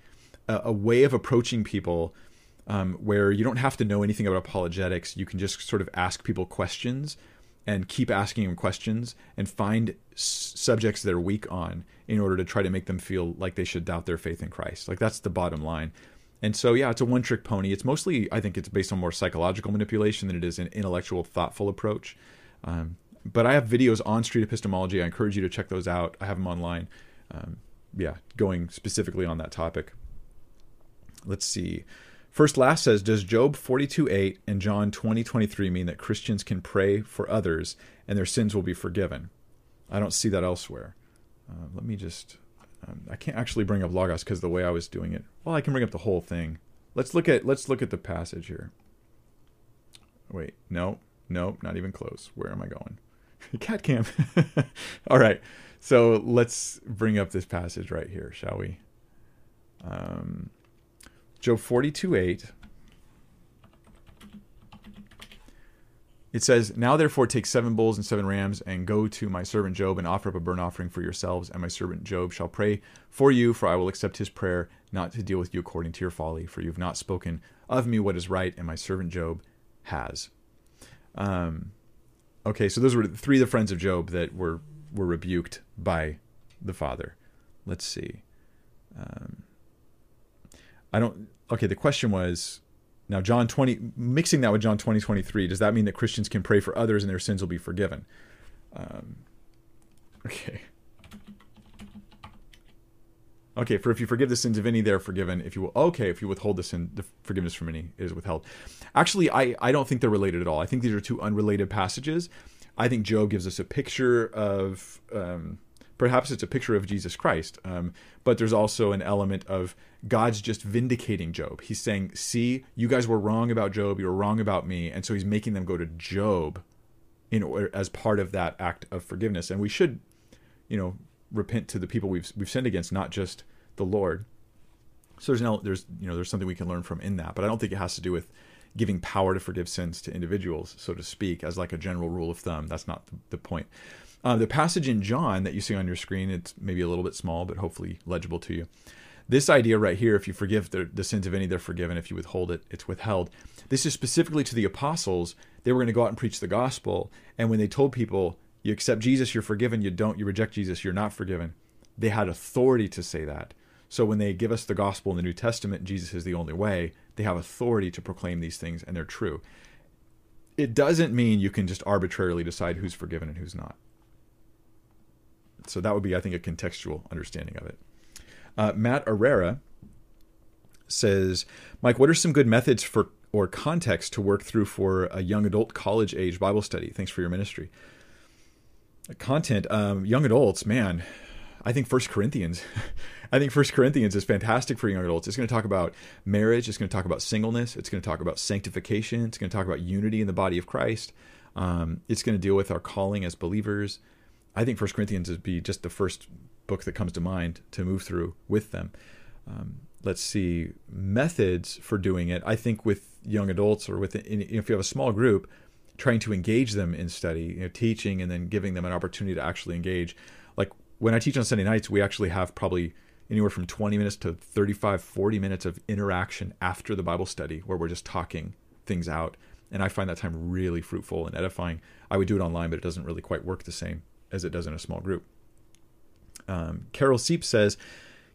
a way of approaching people um, where you don't have to know anything about apologetics. You can just sort of ask people questions and keep asking them questions and find s- subjects they're weak on in order to try to make them feel like they should doubt their faith in Christ. Like that's the bottom line. And so, yeah, it's a one trick pony. It's mostly, I think, it's based on more psychological manipulation than it is an intellectual, thoughtful approach. Um, but I have videos on street epistemology. I encourage you to check those out. I have them online. Um, yeah, going specifically on that topic. Let's see. First Last says, Does Job 42 8 and John 20 23 mean that Christians can pray for others and their sins will be forgiven? I don't see that elsewhere. Uh, let me just. Um, I can't actually bring up Logos because the way I was doing it. Well, I can bring up the whole thing. Let's look at let's look at the passage here. Wait, no, no, not even close. Where am I going? Cat cam. All right. So let's bring up this passage right here, shall we? Um, Job 42 8. It says, Now therefore take seven bulls and seven rams, and go to my servant Job, and offer up a burnt offering for yourselves, and my servant Job shall pray for you, for I will accept his prayer, not to deal with you according to your folly, for you have not spoken of me what is right, and my servant Job has. Um, okay, so those were three of the friends of Job that were were rebuked by the father. Let's see. Um, I don't. Okay, the question was now John 20 mixing that with John 20 23 does that mean that Christians can pray for others and their sins will be forgiven? Um, okay. Okay, for if you forgive the sins of any, they're forgiven. If you will, okay, if you withhold the sin, the forgiveness from any is withheld. Actually, I, I don't think they're related at all. I think these are two unrelated passages. I think Job gives us a picture of um, perhaps it's a picture of Jesus Christ, um, but there's also an element of God's just vindicating Job. He's saying, "See, you guys were wrong about Job. You were wrong about me," and so he's making them go to Job in order, as part of that act of forgiveness. And we should, you know, repent to the people we've we've sinned against, not just the Lord. So there's no, there's you know there's something we can learn from in that, but I don't think it has to do with giving power to forgive sins to individuals, so to speak, as like a general rule of thumb. That's not the point. Uh, the passage in John that you see on your screen, it's maybe a little bit small, but hopefully legible to you. This idea right here, if you forgive the, the sins of any, they're forgiven. If you withhold it, it's withheld. This is specifically to the apostles. They were going to go out and preach the gospel. And when they told people, you accept Jesus, you're forgiven. You don't, you reject Jesus, you're not forgiven. They had authority to say that. So when they give us the gospel in the New Testament, Jesus is the only way, they have authority to proclaim these things and they're true. It doesn't mean you can just arbitrarily decide who's forgiven and who's not. So that would be, I think, a contextual understanding of it. Uh, Matt Herrera says, Mike, what are some good methods for or context to work through for a young adult college age Bible study? Thanks for your ministry. Content, um, young adults, man, I think First Corinthians. I think First Corinthians is fantastic for young adults. It's going to talk about marriage. It's going to talk about singleness. It's going to talk about sanctification. It's going to talk about unity in the body of Christ. Um, it's going to deal with our calling as believers. I think First Corinthians would be just the first book that comes to mind to move through with them. Um, let's see methods for doing it. I think with young adults or with if you have a small group, trying to engage them in study, you know, teaching, and then giving them an opportunity to actually engage. Like when I teach on Sunday nights, we actually have probably anywhere from 20 minutes to 35, 40 minutes of interaction after the Bible study where we're just talking things out. And I find that time really fruitful and edifying. I would do it online, but it doesn't really quite work the same as it does in a small group. Um, Carol Seep says,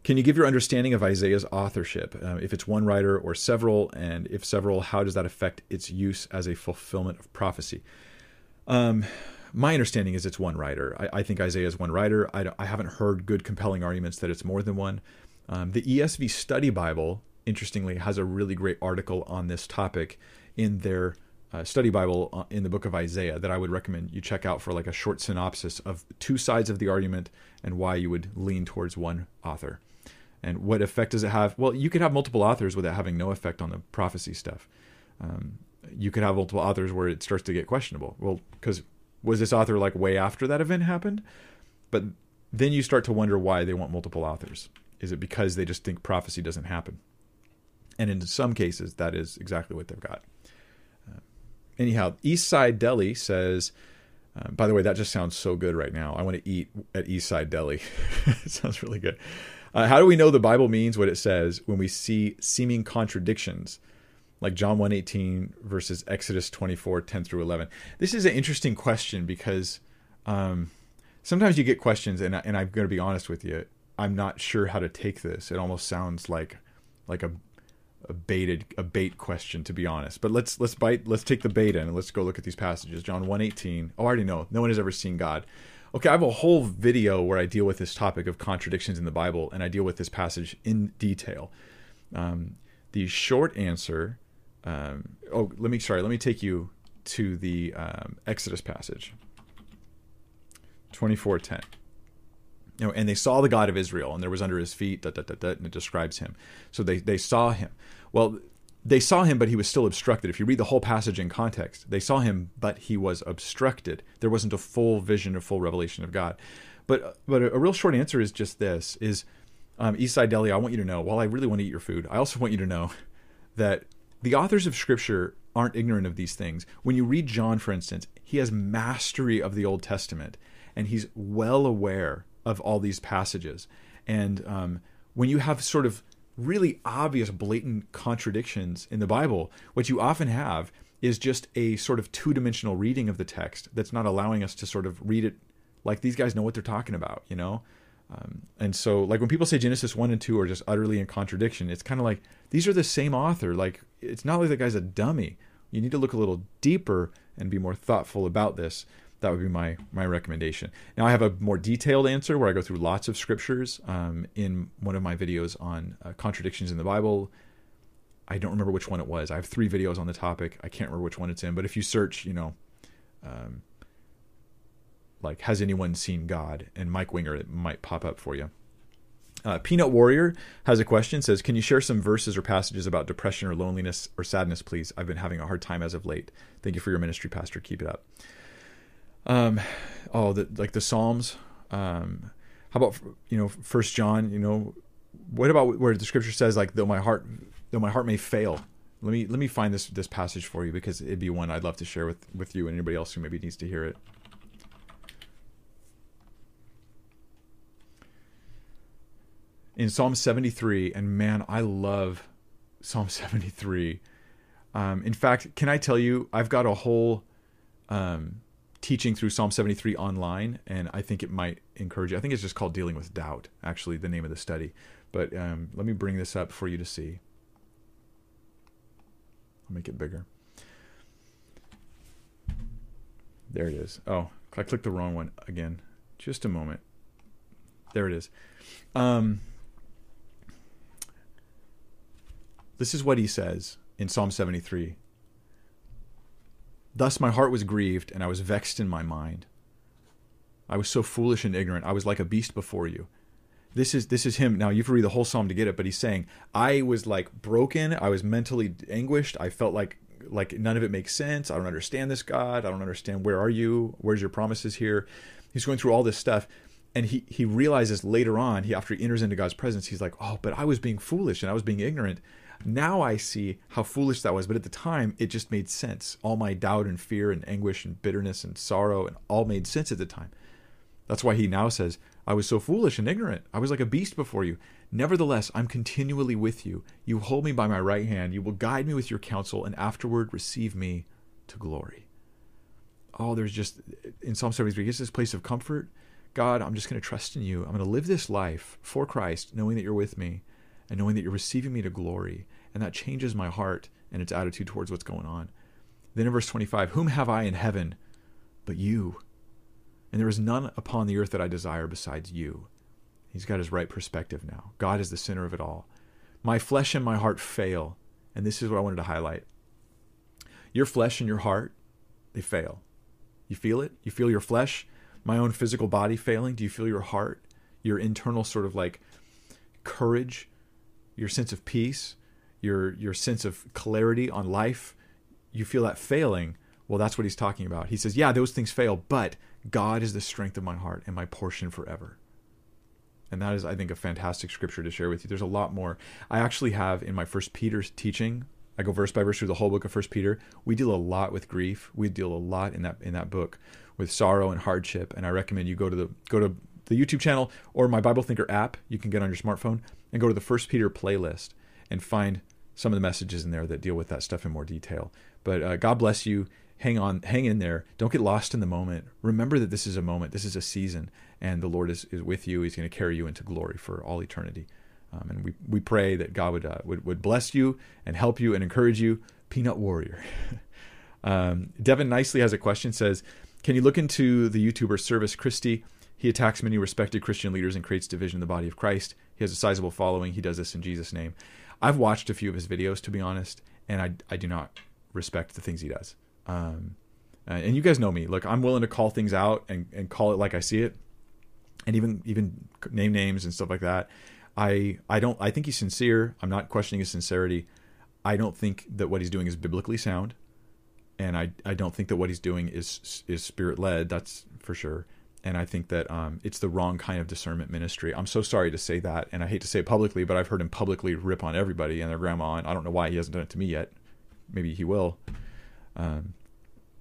Can you give your understanding of Isaiah's authorship? Uh, if it's one writer or several, and if several, how does that affect its use as a fulfillment of prophecy? Um, my understanding is it's one writer. I, I think Isaiah is one writer. I, I, haven't heard good, compelling arguments that it's more than one. Um, the ESV Study Bible, interestingly, has a really great article on this topic in their uh, study Bible uh, in the book of Isaiah that I would recommend you check out for like a short synopsis of two sides of the argument and why you would lean towards one author. And what effect does it have? Well, you could have multiple authors without having no effect on the prophecy stuff. Um, you could have multiple authors where it starts to get questionable. Well, because was this author like way after that event happened? But then you start to wonder why they want multiple authors. Is it because they just think prophecy doesn't happen? And in some cases, that is exactly what they've got. Uh, anyhow, East Side Deli says, uh, by the way, that just sounds so good right now. I want to eat at East Side Deli. it sounds really good. Uh, how do we know the Bible means what it says when we see seeming contradictions like John 118 versus Exodus 24 10 through 11? This is an interesting question because um, sometimes you get questions, and, and I'm going to be honest with you, I'm not sure how to take this. It almost sounds like like a a baited a bait question to be honest. But let's let's bite let's take the bait in and let's go look at these passages. John 1:18. Oh, I already know. No one has ever seen God. Okay, I have a whole video where I deal with this topic of contradictions in the Bible and I deal with this passage in detail. Um, the short answer um, oh, let me sorry, let me take you to the um, Exodus passage. 24:10 you know, and they saw the God of Israel, and there was under his feet, da, da, da, da, and it describes him. So they, they saw him. Well, they saw him, but he was still obstructed. If you read the whole passage in context, they saw him, but he was obstructed. There wasn't a full vision, a full revelation of God. But but a, a real short answer is just this: is um, Eastside Deli. I want you to know. While I really want to eat your food, I also want you to know that the authors of Scripture aren't ignorant of these things. When you read John, for instance, he has mastery of the Old Testament, and he's well aware of all these passages. And um, when you have sort of really obvious, blatant contradictions in the Bible, what you often have is just a sort of two dimensional reading of the text that's not allowing us to sort of read it like these guys know what they're talking about, you know? Um, and so, like when people say Genesis 1 and 2 are just utterly in contradiction, it's kind of like these are the same author. Like, it's not like the guy's a dummy. You need to look a little deeper and be more thoughtful about this that would be my my recommendation. Now I have a more detailed answer where I go through lots of scriptures um, in one of my videos on uh, contradictions in the Bible. I don't remember which one it was. I have three videos on the topic. I can't remember which one it's in. But if you search, you know, um, like has anyone seen God and Mike Winger, it might pop up for you. Uh, Peanut Warrior has a question. Says, "Can you share some verses or passages about depression or loneliness or sadness, please? I've been having a hard time as of late. Thank you for your ministry, Pastor. Keep it up." Um, oh, the, like the Psalms. Um, how about you know First John? You know, what about where the Scripture says like though my heart though my heart may fail. Let me let me find this this passage for you because it'd be one I'd love to share with with you and anybody else who maybe needs to hear it. In Psalm 73, and man, I love Psalm 73. Um, in fact, can I tell you, I've got a whole um, teaching through Psalm 73 online, and I think it might encourage you. I think it's just called Dealing with Doubt, actually, the name of the study. But um, let me bring this up for you to see. I'll make it bigger. There it is. Oh, I clicked the wrong one again. Just a moment. There it is. Um, this is what he says in Psalm 73 Thus my heart was grieved, and I was vexed in my mind. I was so foolish and ignorant. I was like a beast before you. This is this is him. Now you have read the whole psalm to get it, but he's saying, I was like broken, I was mentally anguished, I felt like like none of it makes sense. I don't understand this God. I don't understand where are you? Where's your promises here? He's going through all this stuff and he he realizes later on, he after he enters into God's presence, he's like, "Oh, but I was being foolish and I was being ignorant." Now I see how foolish that was, but at the time it just made sense. All my doubt and fear and anguish and bitterness and sorrow and all made sense at the time. That's why he now says, I was so foolish and ignorant. I was like a beast before you. Nevertheless, I'm continually with you. You hold me by my right hand. You will guide me with your counsel, and afterward receive me to glory. Oh, there's just, in Psalm 73, gets this place of comfort. God, I'm just going to trust in you. I'm going to live this life for Christ, knowing that you're with me and knowing that you're receiving me to glory. And that changes my heart and its attitude towards what's going on. Then in verse 25, Whom have I in heaven but you? And there is none upon the earth that I desire besides you. He's got his right perspective now. God is the center of it all. My flesh and my heart fail. And this is what I wanted to highlight. Your flesh and your heart, they fail. You feel it? You feel your flesh, my own physical body failing? Do you feel your heart, your internal sort of like courage your sense of peace, your your sense of clarity on life, you feel that failing, well that's what he's talking about. He says, "Yeah, those things fail, but God is the strength of my heart and my portion forever." And that is I think a fantastic scripture to share with you. There's a lot more. I actually have in my first Peter teaching, I go verse by verse through the whole book of First Peter. We deal a lot with grief. We deal a lot in that in that book with sorrow and hardship, and I recommend you go to the go to the YouTube channel or my Bible Thinker app you can get on your smartphone and go to the First Peter playlist and find some of the messages in there that deal with that stuff in more detail. But uh, God bless you. Hang on, hang in there. Don't get lost in the moment. Remember that this is a moment, this is a season, and the Lord is, is with you. He's going to carry you into glory for all eternity. Um, and we, we pray that God would, uh, would, would bless you and help you and encourage you. Peanut Warrior. um, Devin nicely has a question says, Can you look into the YouTuber Service Christie? He attacks many respected Christian leaders and creates division in the body of Christ. He has a sizable following. He does this in Jesus' name. I've watched a few of his videos, to be honest, and I, I do not respect the things he does. Um, and you guys know me. Look, I'm willing to call things out and, and call it like I see it, and even even name names and stuff like that. I I don't I think he's sincere. I'm not questioning his sincerity. I don't think that what he's doing is biblically sound, and I I don't think that what he's doing is is spirit led. That's for sure. And I think that um, it's the wrong kind of discernment ministry. I'm so sorry to say that, and I hate to say it publicly, but I've heard him publicly rip on everybody and their grandma, and I don't know why he hasn't done it to me yet. Maybe he will. Um,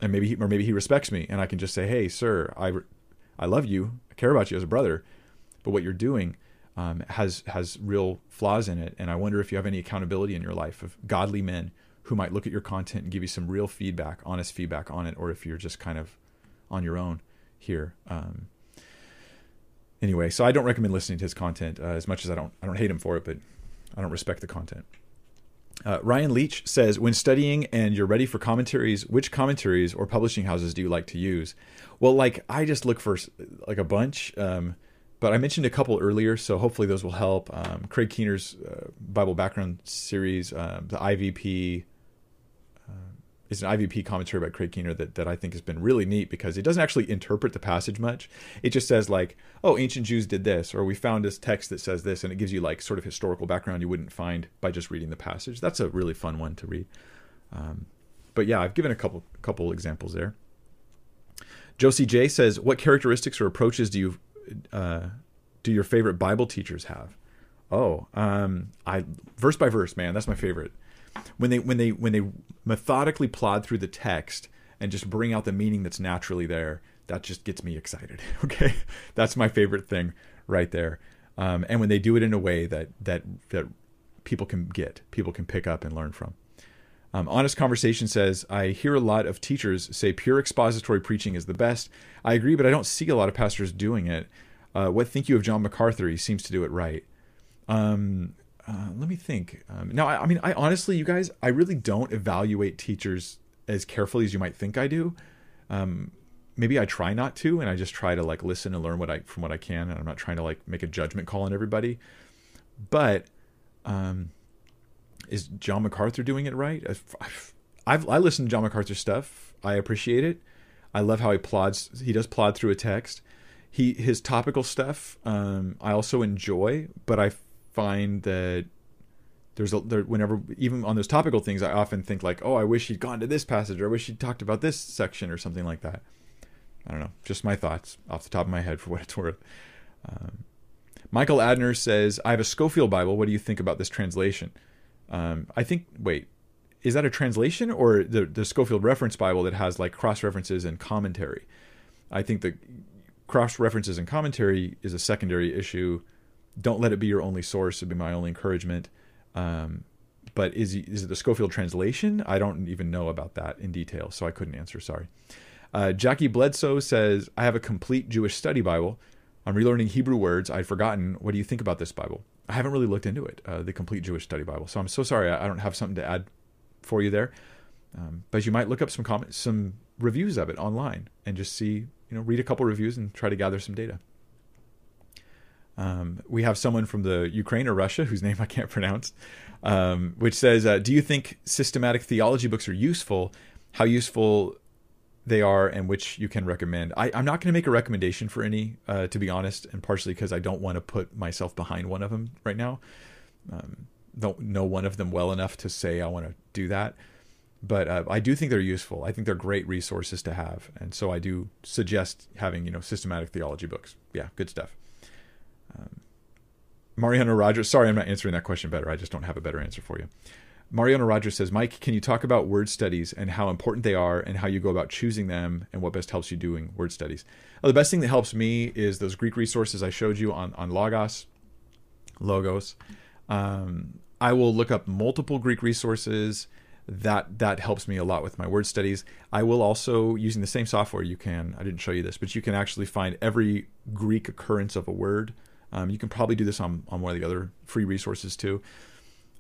and maybe he, or maybe he respects me and I can just say, "Hey, sir, I, I love you. I care about you as a brother, but what you're doing um, has has real flaws in it, and I wonder if you have any accountability in your life of godly men who might look at your content and give you some real feedback, honest feedback on it, or if you're just kind of on your own here." Um, anyway, so I don't recommend listening to his content uh, as much as I don't I don't hate him for it, but I don't respect the content. Uh, Ryan Leach says, when studying and you're ready for commentaries, which commentaries or publishing houses do you like to use? Well, like I just look for like a bunch, um, but I mentioned a couple earlier, so hopefully those will help. Um, Craig Keener's uh, Bible background series, um, the IVP, is an IVP commentary by Craig Keener that, that I think has been really neat because it doesn't actually interpret the passage much. It just says like, oh, ancient Jews did this, or we found this text that says this, and it gives you like sort of historical background you wouldn't find by just reading the passage. That's a really fun one to read. Um, but yeah, I've given a couple couple examples there. Josie J says, what characteristics or approaches do you uh, do your favorite Bible teachers have? Oh, um, I verse by verse, man, that's my favorite when they when they when they methodically plod through the text and just bring out the meaning that's naturally there that just gets me excited okay? That's my favorite thing right there. Um, and when they do it in a way that that that people can get people can pick up and learn from. Um, honest conversation says i hear a lot of teachers say pure expository preaching is the best. I agree but i don't see a lot of pastors doing it. Uh, what think you of john macarthur? He seems to do it right. Um, uh, let me think. Um, now, I, I, mean, I honestly, you guys, I really don't evaluate teachers as carefully as you might think I do. Um, maybe I try not to, and I just try to like listen and learn what I from what I can, and I'm not trying to like make a judgment call on everybody. But um, is John MacArthur doing it right? I've, I've I listen to John MacArthur stuff. I appreciate it. I love how he plods. He does plod through a text. He his topical stuff. Um, I also enjoy, but I find that there's a there, whenever even on those topical things i often think like oh i wish he'd gone to this passage or i wish he'd talked about this section or something like that. I don't know. Just my thoughts off the top of my head for what it's worth. Um, michael adner says i have a scofield bible. What do you think about this translation? Um, i think wait is that a translation or the, the scofield reference bible that has like cross references and commentary? I think the cross references and commentary is a secondary issue don't let it be your only source would be my only encouragement. Um, but is is it the scofield translation? I don't even know about that in detail, so I couldn't answer. Sorry. Uh, Jackie Bledsoe says, "I have a complete Jewish study Bible. I'm relearning Hebrew words I'd forgotten. What do you think about this Bible? I haven't really looked into it, uh, the complete Jewish study Bible. So I'm so sorry I, I don't have something to add for you there. Um, but you might look up some comments, some reviews of it online, and just see, you know, read a couple reviews and try to gather some data." Um, we have someone from the Ukraine or Russia whose name I can't pronounce, um, which says, uh, "Do you think systematic theology books are useful? How useful they are, and which you can recommend?" I, am not going to make a recommendation for any, uh, to be honest, and partially because I don't want to put myself behind one of them right now. Um, don't know one of them well enough to say I want to do that, but uh, I do think they're useful. I think they're great resources to have, and so I do suggest having you know systematic theology books. Yeah, good stuff. Um, Mariano Rogers, sorry, I'm not answering that question better. I just don't have a better answer for you. Mariano Rogers says, Mike, can you talk about word studies and how important they are and how you go about choosing them and what best helps you doing word studies? Well, the best thing that helps me is those Greek resources I showed you on, on Logos, Logos. Um, I will look up multiple Greek resources. That that helps me a lot with my word studies. I will also using the same software you can. I didn't show you this, but you can actually find every Greek occurrence of a word Um, you can probably do this on, on one of the other free resources too.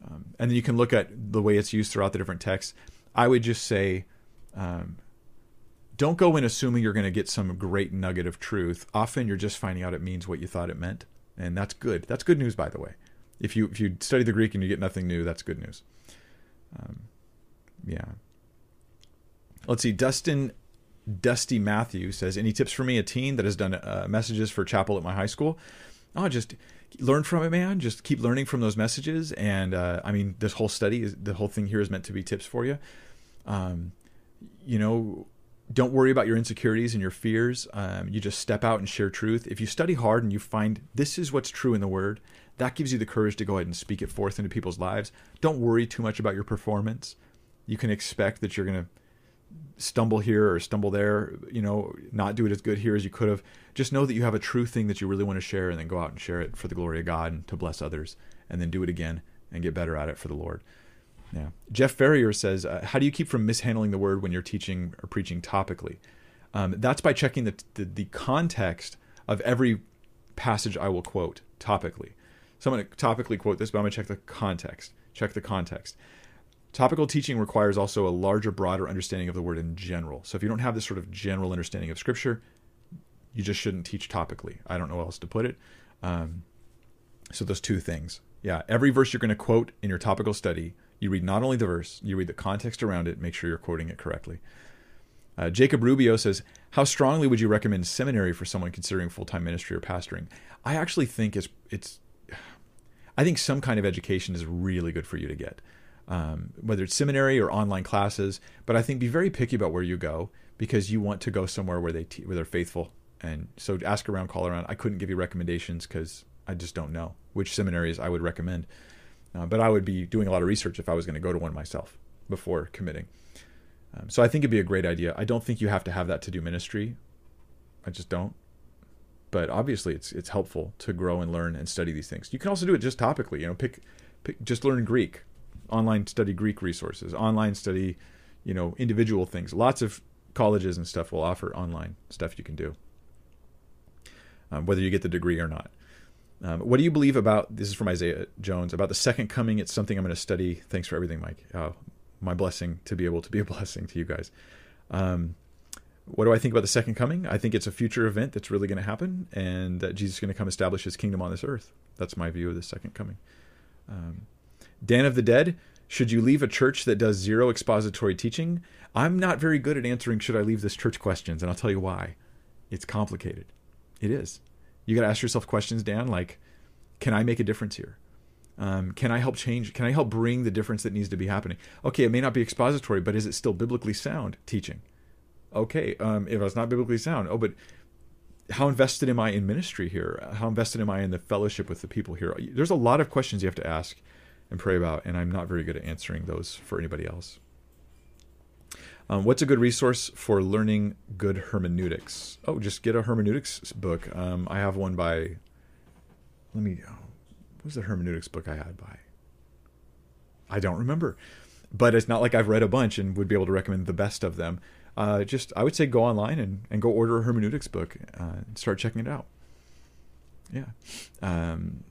Um, and then you can look at the way it's used throughout the different texts. I would just say, um, don't go in assuming you're going to get some great nugget of truth. Often you're just finding out it means what you thought it meant, and that's good. That's good news, by the way. If you if you study the Greek and you get nothing new, that's good news. Um, yeah. Let's see. Dustin Dusty Matthew says, "Any tips for me, a teen that has done uh, messages for chapel at my high school? Oh, just learn from it, man. Just keep learning from those messages. And uh, I mean, this whole study is the whole thing here is meant to be tips for you. Um, you know, don't worry about your insecurities and your fears. Um, you just step out and share truth. If you study hard and you find this is what's true in the Word, that gives you the courage to go ahead and speak it forth into people's lives. Don't worry too much about your performance. You can expect that you're going to stumble here or stumble there, you know, not do it as good here as you could have. Just know that you have a true thing that you really want to share and then go out and share it for the glory of God and to bless others and then do it again and get better at it for the Lord. Yeah. Jeff Ferrier says, uh, How do you keep from mishandling the word when you're teaching or preaching topically? Um, that's by checking the, the, the, context of every passage I will quote topically. So I'm going to topically quote this, but I'm going to check the context. Check the context. Topical teaching requires also a larger, broader understanding of the word in general. So if you don't have this sort of general understanding of Scripture, you just shouldn't teach topically. I don't know how else to put it. Um, so those two things. Yeah, every verse you're going to quote in your topical study, you read not only the verse, you read the context around it, make sure you're quoting it correctly. Uh, Jacob Rubio says, How strongly would you recommend seminary for someone considering full time ministry or pastoring? I actually think it's, it's, I think some kind of education is really good for you to get um, whether it's seminary or online classes. But I think be very picky about where you go because you want to go somewhere where they te- where they're faithful. And so ask around, call around. I couldn't give you recommendations because I just don't know which seminaries I would recommend. Uh, but I would be doing a lot of research if I was going to go to one myself before committing. Um, so I think it'd be a great idea. I don't think you have to have that to do ministry. I just don't. But obviously, it's it's helpful to grow and learn and study these things. You can also do it just topically. You know, pick, pick just learn Greek online study Greek resources, online study, you know, individual things. Lots of colleges and stuff will offer online stuff you can do, um, whether you get the degree or not. Um, what do you believe about this? Is from Isaiah Jones about the second coming. It's something I'm going to study. Thanks for everything, Mike. Uh, my blessing to be able to be a blessing to you guys. Um, what do I think about the second coming? I think it's a future event that's really going to happen, and that Jesus is going to come establish His kingdom on this earth. That's my view of the second coming. Um, Dan of the Dead, should you leave a church that does zero expository teaching? I'm not very good at answering should I leave this church questions, and I'll tell you why. It's complicated. It is. You got to ask yourself questions, Dan, like, can I make a difference here? Um, can I help change? Can I help bring the difference that needs to be happening? Okay, it may not be expository, but is it still biblically sound teaching? Okay, um, if it's not biblically sound, oh, but how invested am I in ministry here? How invested am I in the fellowship with the people here? There's a lot of questions you have to ask and pray about, and I'm not very good at answering those for anybody else. Um, what's a good resource for learning good hermeneutics? Oh, just get a hermeneutics book. Um, I have one by. Let me. Oh, what was the hermeneutics book I had by? I don't remember, but it's not like I've read a bunch and would be able to recommend the best of them. Uh, just I would say go online and, and go order a hermeneutics book uh, and start checking it out. Yeah. Um,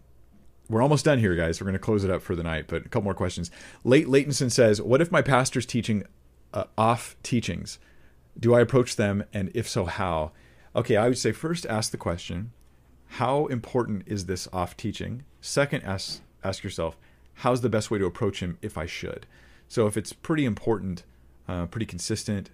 we're almost done here, guys. We're going to close it up for the night, but a couple more questions. Late Laytonson says, "What if my pastor's teaching uh, off teachings? Do I approach them, and if so, how?" Okay, I would say first ask the question, "How important is this off teaching?" Second, ask ask yourself, "How's the best way to approach him if I should?" So if it's pretty important, uh, pretty consistent,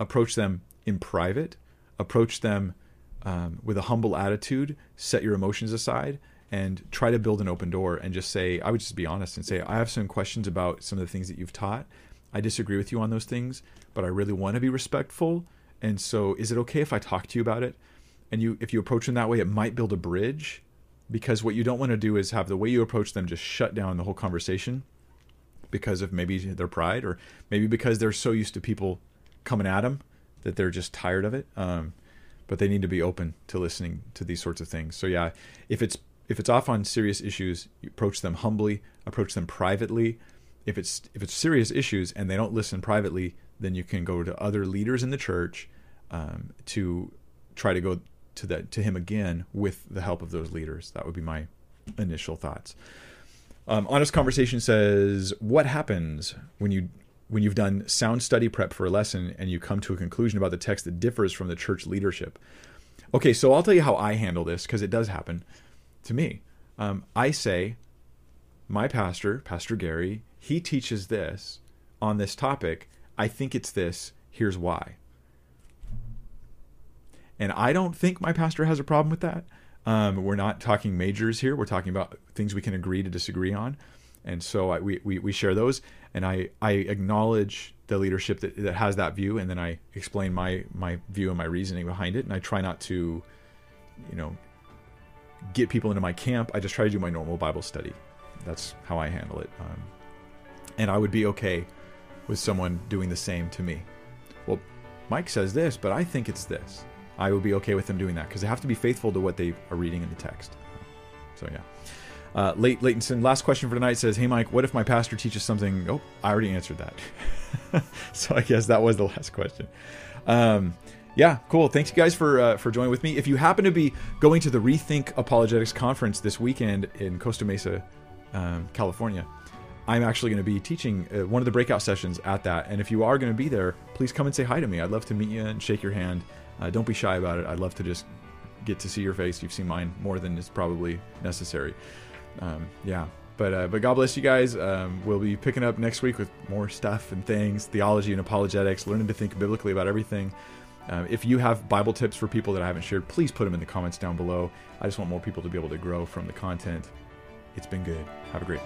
approach them in private. Approach them um, with a humble attitude. Set your emotions aside and try to build an open door and just say, I would just be honest and say, I have some questions about some of the things that you've taught. I disagree with you on those things, but I really want to be respectful. And so, is it okay if I talk to you about it? And you, if you approach them that way, it might build a bridge because what you don't want to do is have the way you approach them just shut down the whole conversation because of maybe their pride or maybe because they're so used to people coming at them that they're just tired of it. Um, but they need to be open to listening to these sorts of things. So yeah, if it's if it's off on serious issues, you approach them humbly, approach them privately. If it's if it's serious issues and they don't listen privately, then you can go to other leaders in the church um, to try to go to that to him again with the help of those leaders. That would be my initial thoughts. Um, Honest Conversation says, "What happens when you when you've done sound study prep for a lesson and you come to a conclusion about the text that differs from the church leadership?" Okay, so I'll tell you how I handle this because it does happen to me. Um, I say, my pastor, Pastor Gary, he teaches this on this topic. I think it's this. Here's why. And I don't think my pastor has a problem with that. Um, we're not talking majors here. We're talking about things we can agree to disagree on. And so I, we, we, we share those. And I, I acknowledge the leadership that, that has that view. And then I explain my, my view and my reasoning behind it. And I try not to, you know, get people into my camp. I just try to do my normal Bible study. That's how I handle it. Um, and I would be okay with someone doing the same to me. Well, Mike says this, but I think it's this. I would be okay with them doing that because they have to be faithful to what they are reading in the text. So yeah. Uh, Late Laytonson, last question for tonight says, "Hey Mike, what if my pastor teaches something?" Oh, I already answered that. so I guess that was the last question. Um, yeah, cool. Thanks you guys for uh, for joining with me. If you happen to be going to the Rethink Apologetics conference this weekend in Costa Mesa, um, California, I'm actually going to be teaching uh, one of the breakout sessions at that. And if you are going to be there, please come and say hi to me. I'd love to meet you and shake your hand. Uh, don't be shy about it. I'd love to just get to see your face. You've seen mine more than is probably necessary. Um, yeah. But, uh, but God bless you guys. Um, we'll be picking up next week with more stuff and things, theology and apologetics, learning to think biblically about everything. Um, if you have Bible tips for people that I haven't shared, please put them in the comments down below. I just want more people to be able to grow from the content. It's been good. Have a great